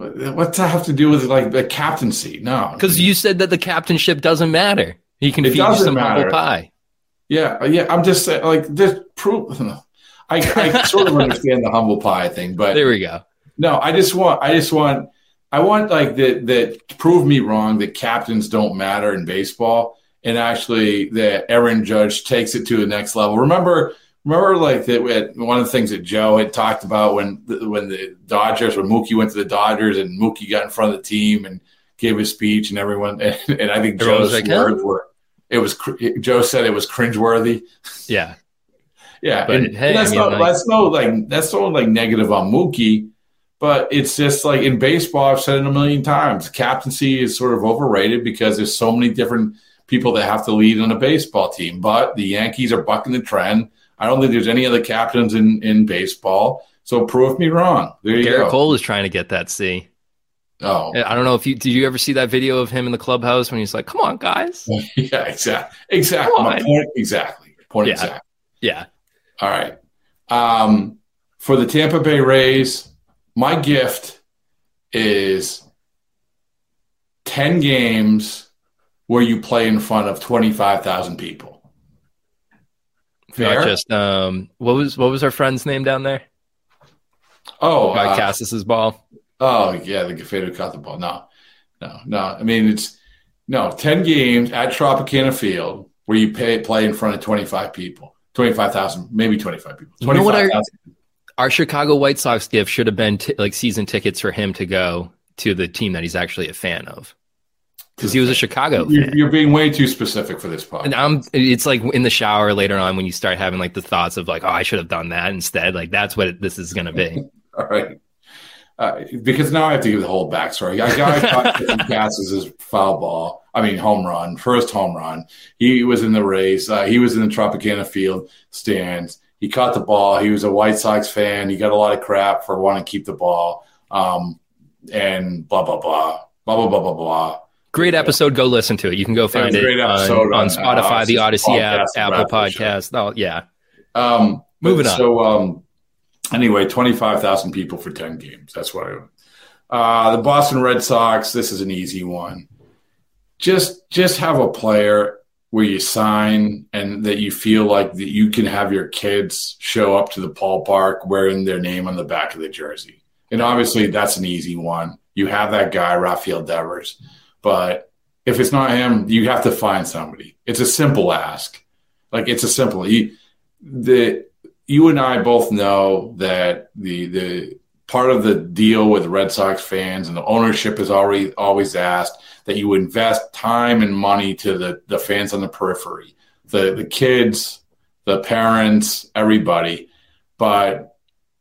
Uh, what's that have to do with like the captaincy? No, because you said that the captainship doesn't matter. He can it feed you some matter. humble pie. Yeah, uh, yeah. I'm just saying, like this proof. I, I sort of understand the humble pie thing, but there we go. No, I just want, I just want, I want like that that prove me wrong that captains don't matter in baseball, and actually that Aaron Judge takes it to the next level. Remember remember like that one of the things that Joe had talked about when the, when the Dodgers when Mookie went to the Dodgers and Mookie got in front of the team and gave a speech and everyone and, and I think Joe's like, words were it was Joe said it was cringeworthy. Yeah, yeah. But, and, hey, and that's I mean, not like- that's no like that's not like negative on Mookie, but it's just like in baseball. I've said it a million times. Captaincy is sort of overrated because there's so many different people that have to lead on a baseball team. But the Yankees are bucking the trend. I don't think there's any other captains in in baseball. So prove me wrong. There you Garrett go. Cole is trying to get that C. Oh, I don't know if you did. You ever see that video of him in the clubhouse when he's like, "Come on, guys." yeah, exactly, exactly. My point, exactly. Point Yeah. exactly. Yeah, All right. Um, for the Tampa Bay Rays, my gift is 10 games where you play in front of 25,000 people. Fair? not just um. What was what was our friend's name down there? oh, Guy uh, Casas's ball. oh, yeah, the Gafedo who caught the ball. No, no, no. I mean, it's no 10 games at Tropicana Field where you pay, play in front of 25 people, 25,000, maybe 25 people. You know what I- 25,000. Our Chicago White Sox gift should have been t- like season tickets for him to go to the team that he's actually a fan of, because he was a Chicago. You're, you're being way too specific for this podcast. And I'm it's like in the shower later on when you start having like the thoughts of like, oh, I should have done that instead. Like that's what it, this is gonna be. All right. Uh, because now I have to give the whole backstory. I got Casas's his foul ball. I mean, home run, first home run. He was in the race. Uh, he was in the Tropicana field stands. He caught the ball. He was a White Sox fan. He got a lot of crap for wanting to keep the ball. Um, and blah blah blah blah blah blah blah blah. Great episode. Go listen to it. You can go find it great on, on uh, Spotify, the Odyssey app, Apple Podcast. Oh yeah. Um, Moving on. So, um, anyway, 25,000 people for 10 games. That's what I uh, the Boston Red Sox, this is an easy one. Just just have a player where you sign and that you feel like that you can have your kids show up to the ballpark wearing their name on the back of the jersey. And obviously that's an easy one. You have that guy, Rafael Devers. But if it's not him, you have to find somebody. It's a simple ask. Like it's a simple you, the you and I both know that the the part of the deal with Red Sox fans and the ownership has already always asked that you invest time and money to the the fans on the periphery, the the kids, the parents, everybody. But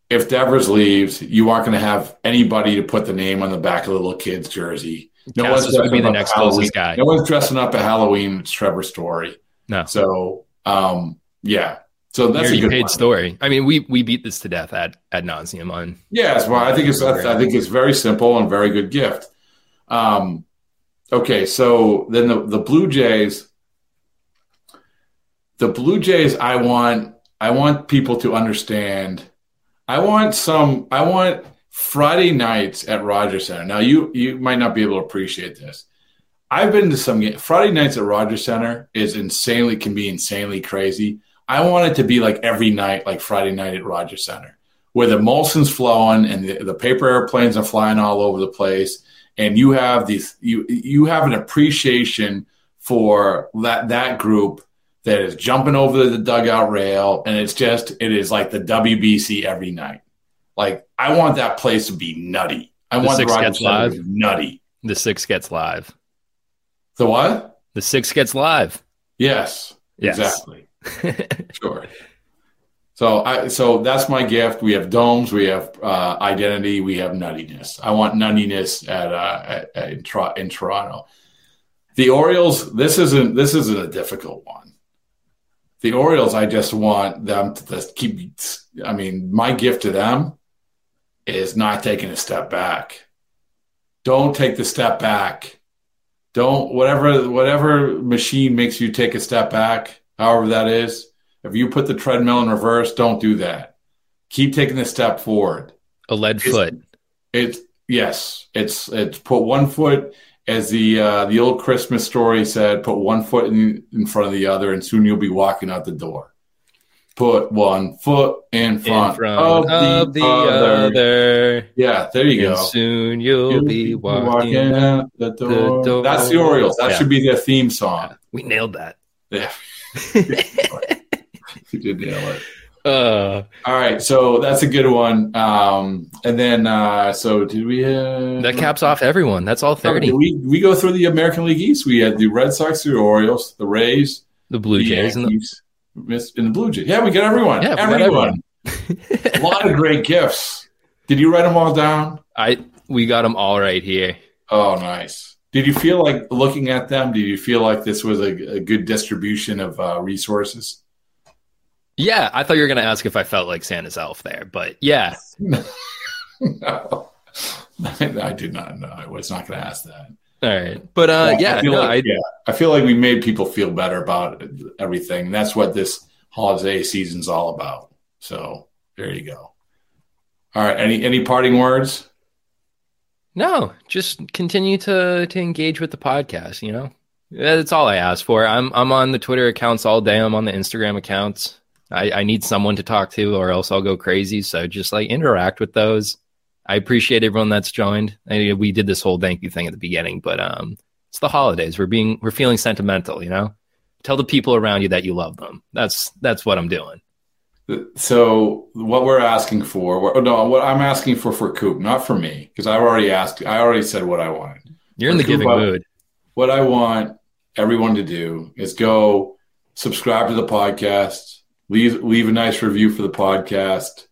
if Devers leaves, you aren't going to have anybody to put the name on the back of the little kid's jersey. Casas would be the next Halloween. closest guy. No one's dressing up at Halloween. Trevor Story. No. So, um, yeah. So that's You're- a good paid one. story. I mean, we we beat this to death at ad nauseum on. Yes, well, I think it's I think it's very simple and very good gift. Um, okay, so then the the Blue Jays, the Blue Jays, I want I want people to understand. I want some. I want Friday nights at Rogers Center. Now you you might not be able to appreciate this. I've been to some Friday nights at Rogers Center is insanely can be insanely crazy. I want it to be like every night, like Friday night at Rogers Center, where the Molson's flowing and the, the paper airplanes are flying all over the place, and you have these you you have an appreciation for that that group that is jumping over the dugout rail, and it's just it is like the WBC every night. Like I want that place to be nutty. I The want six Rogers gets live. to be nutty. The six gets live. The what? The six gets live. Yes, Yes. exactly. sure. So I so that's my gift. We have domes, we have uh, identity, we have nuttiness. I want nuttiness at, uh, at, at in, Tor- in Toronto. The Orioles. This isn't this isn't a difficult one. The Orioles. I just want them to just keep. I mean, my gift to them is not taking a step back. Don't take the step back don't whatever whatever machine makes you take a step back however that is if you put the treadmill in reverse don't do that keep taking the step forward A lead It's- foot. it's yes it's it's put one foot as the uh, the old christmas story said put one foot in, in front of the other and soon you'll be walking out the door put one foot in front, in front of, of the, the other. other. yeah there you And go soon you'll, be walking. out the door. door. That's the Orioles. That Yeah. should be their theme song. We nailed that. Yeah. you did nail it. Uh, All right, so that's a good one. Um, and then, uh, so did we? Uh, that caps off everyone. That's all thirty. we we go through the American League East. We had the Red Sox, the Orioles, the Rays, the Blue Jays, and the, and the Blue Jays. Yeah, we got everyone. Yeah, everyone. a lot of great gifts. Did you write them all down? I we got them all right here. Oh, nice. Did you feel like looking at them? Did you feel like this was a, a good distribution of uh, resources? Yeah, I thought you were going to ask if I felt like Santa's elf there, but yeah. no, I did not. know. I was not going to ask that. All right, but uh, yeah, I feel, no, like, I, yeah, I feel like we made people feel better about everything. That's what this holiday season's all about. So there you go. All right, any any parting words? No, just continue to to engage with the podcast. You know, that's all I ask for. I'm I'm on the Twitter accounts all day. I'm on the Instagram accounts. I, I need someone to talk to, or else I'll go crazy. So just like interact with those. I appreciate everyone that's joined. I, we did this whole thank you thing at the beginning, but um, it's the holidays. We're being we're feeling sentimental, you know. Tell the people around you that you love them. That's that's what I'm doing. So what we're asking for, what, no, what I'm asking for for Coop, not for me, because I've already asked. I already said what I wanted. You're in the Coop, giving mood. What I want everyone to do is go subscribe to the podcast, leave leave a nice review for the podcast,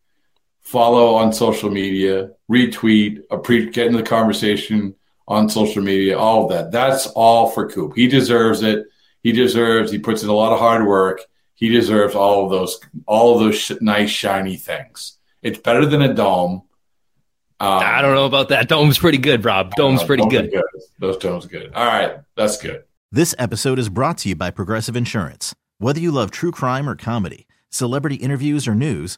follow on social media, retweet, appre- get into the conversation on social media, all of that. That's all for Coop. He deserves it. He deserves. He puts in a lot of hard work. He deserves all of those, all of those sh- nice shiny things. It's better than a dome. Um, I don't know about that. Dome's pretty good, Rob. Dome's know, pretty good. good. Those domes good. All right, that's good. This episode is brought to you by Progressive Insurance. Whether you love true crime or comedy, celebrity interviews or news,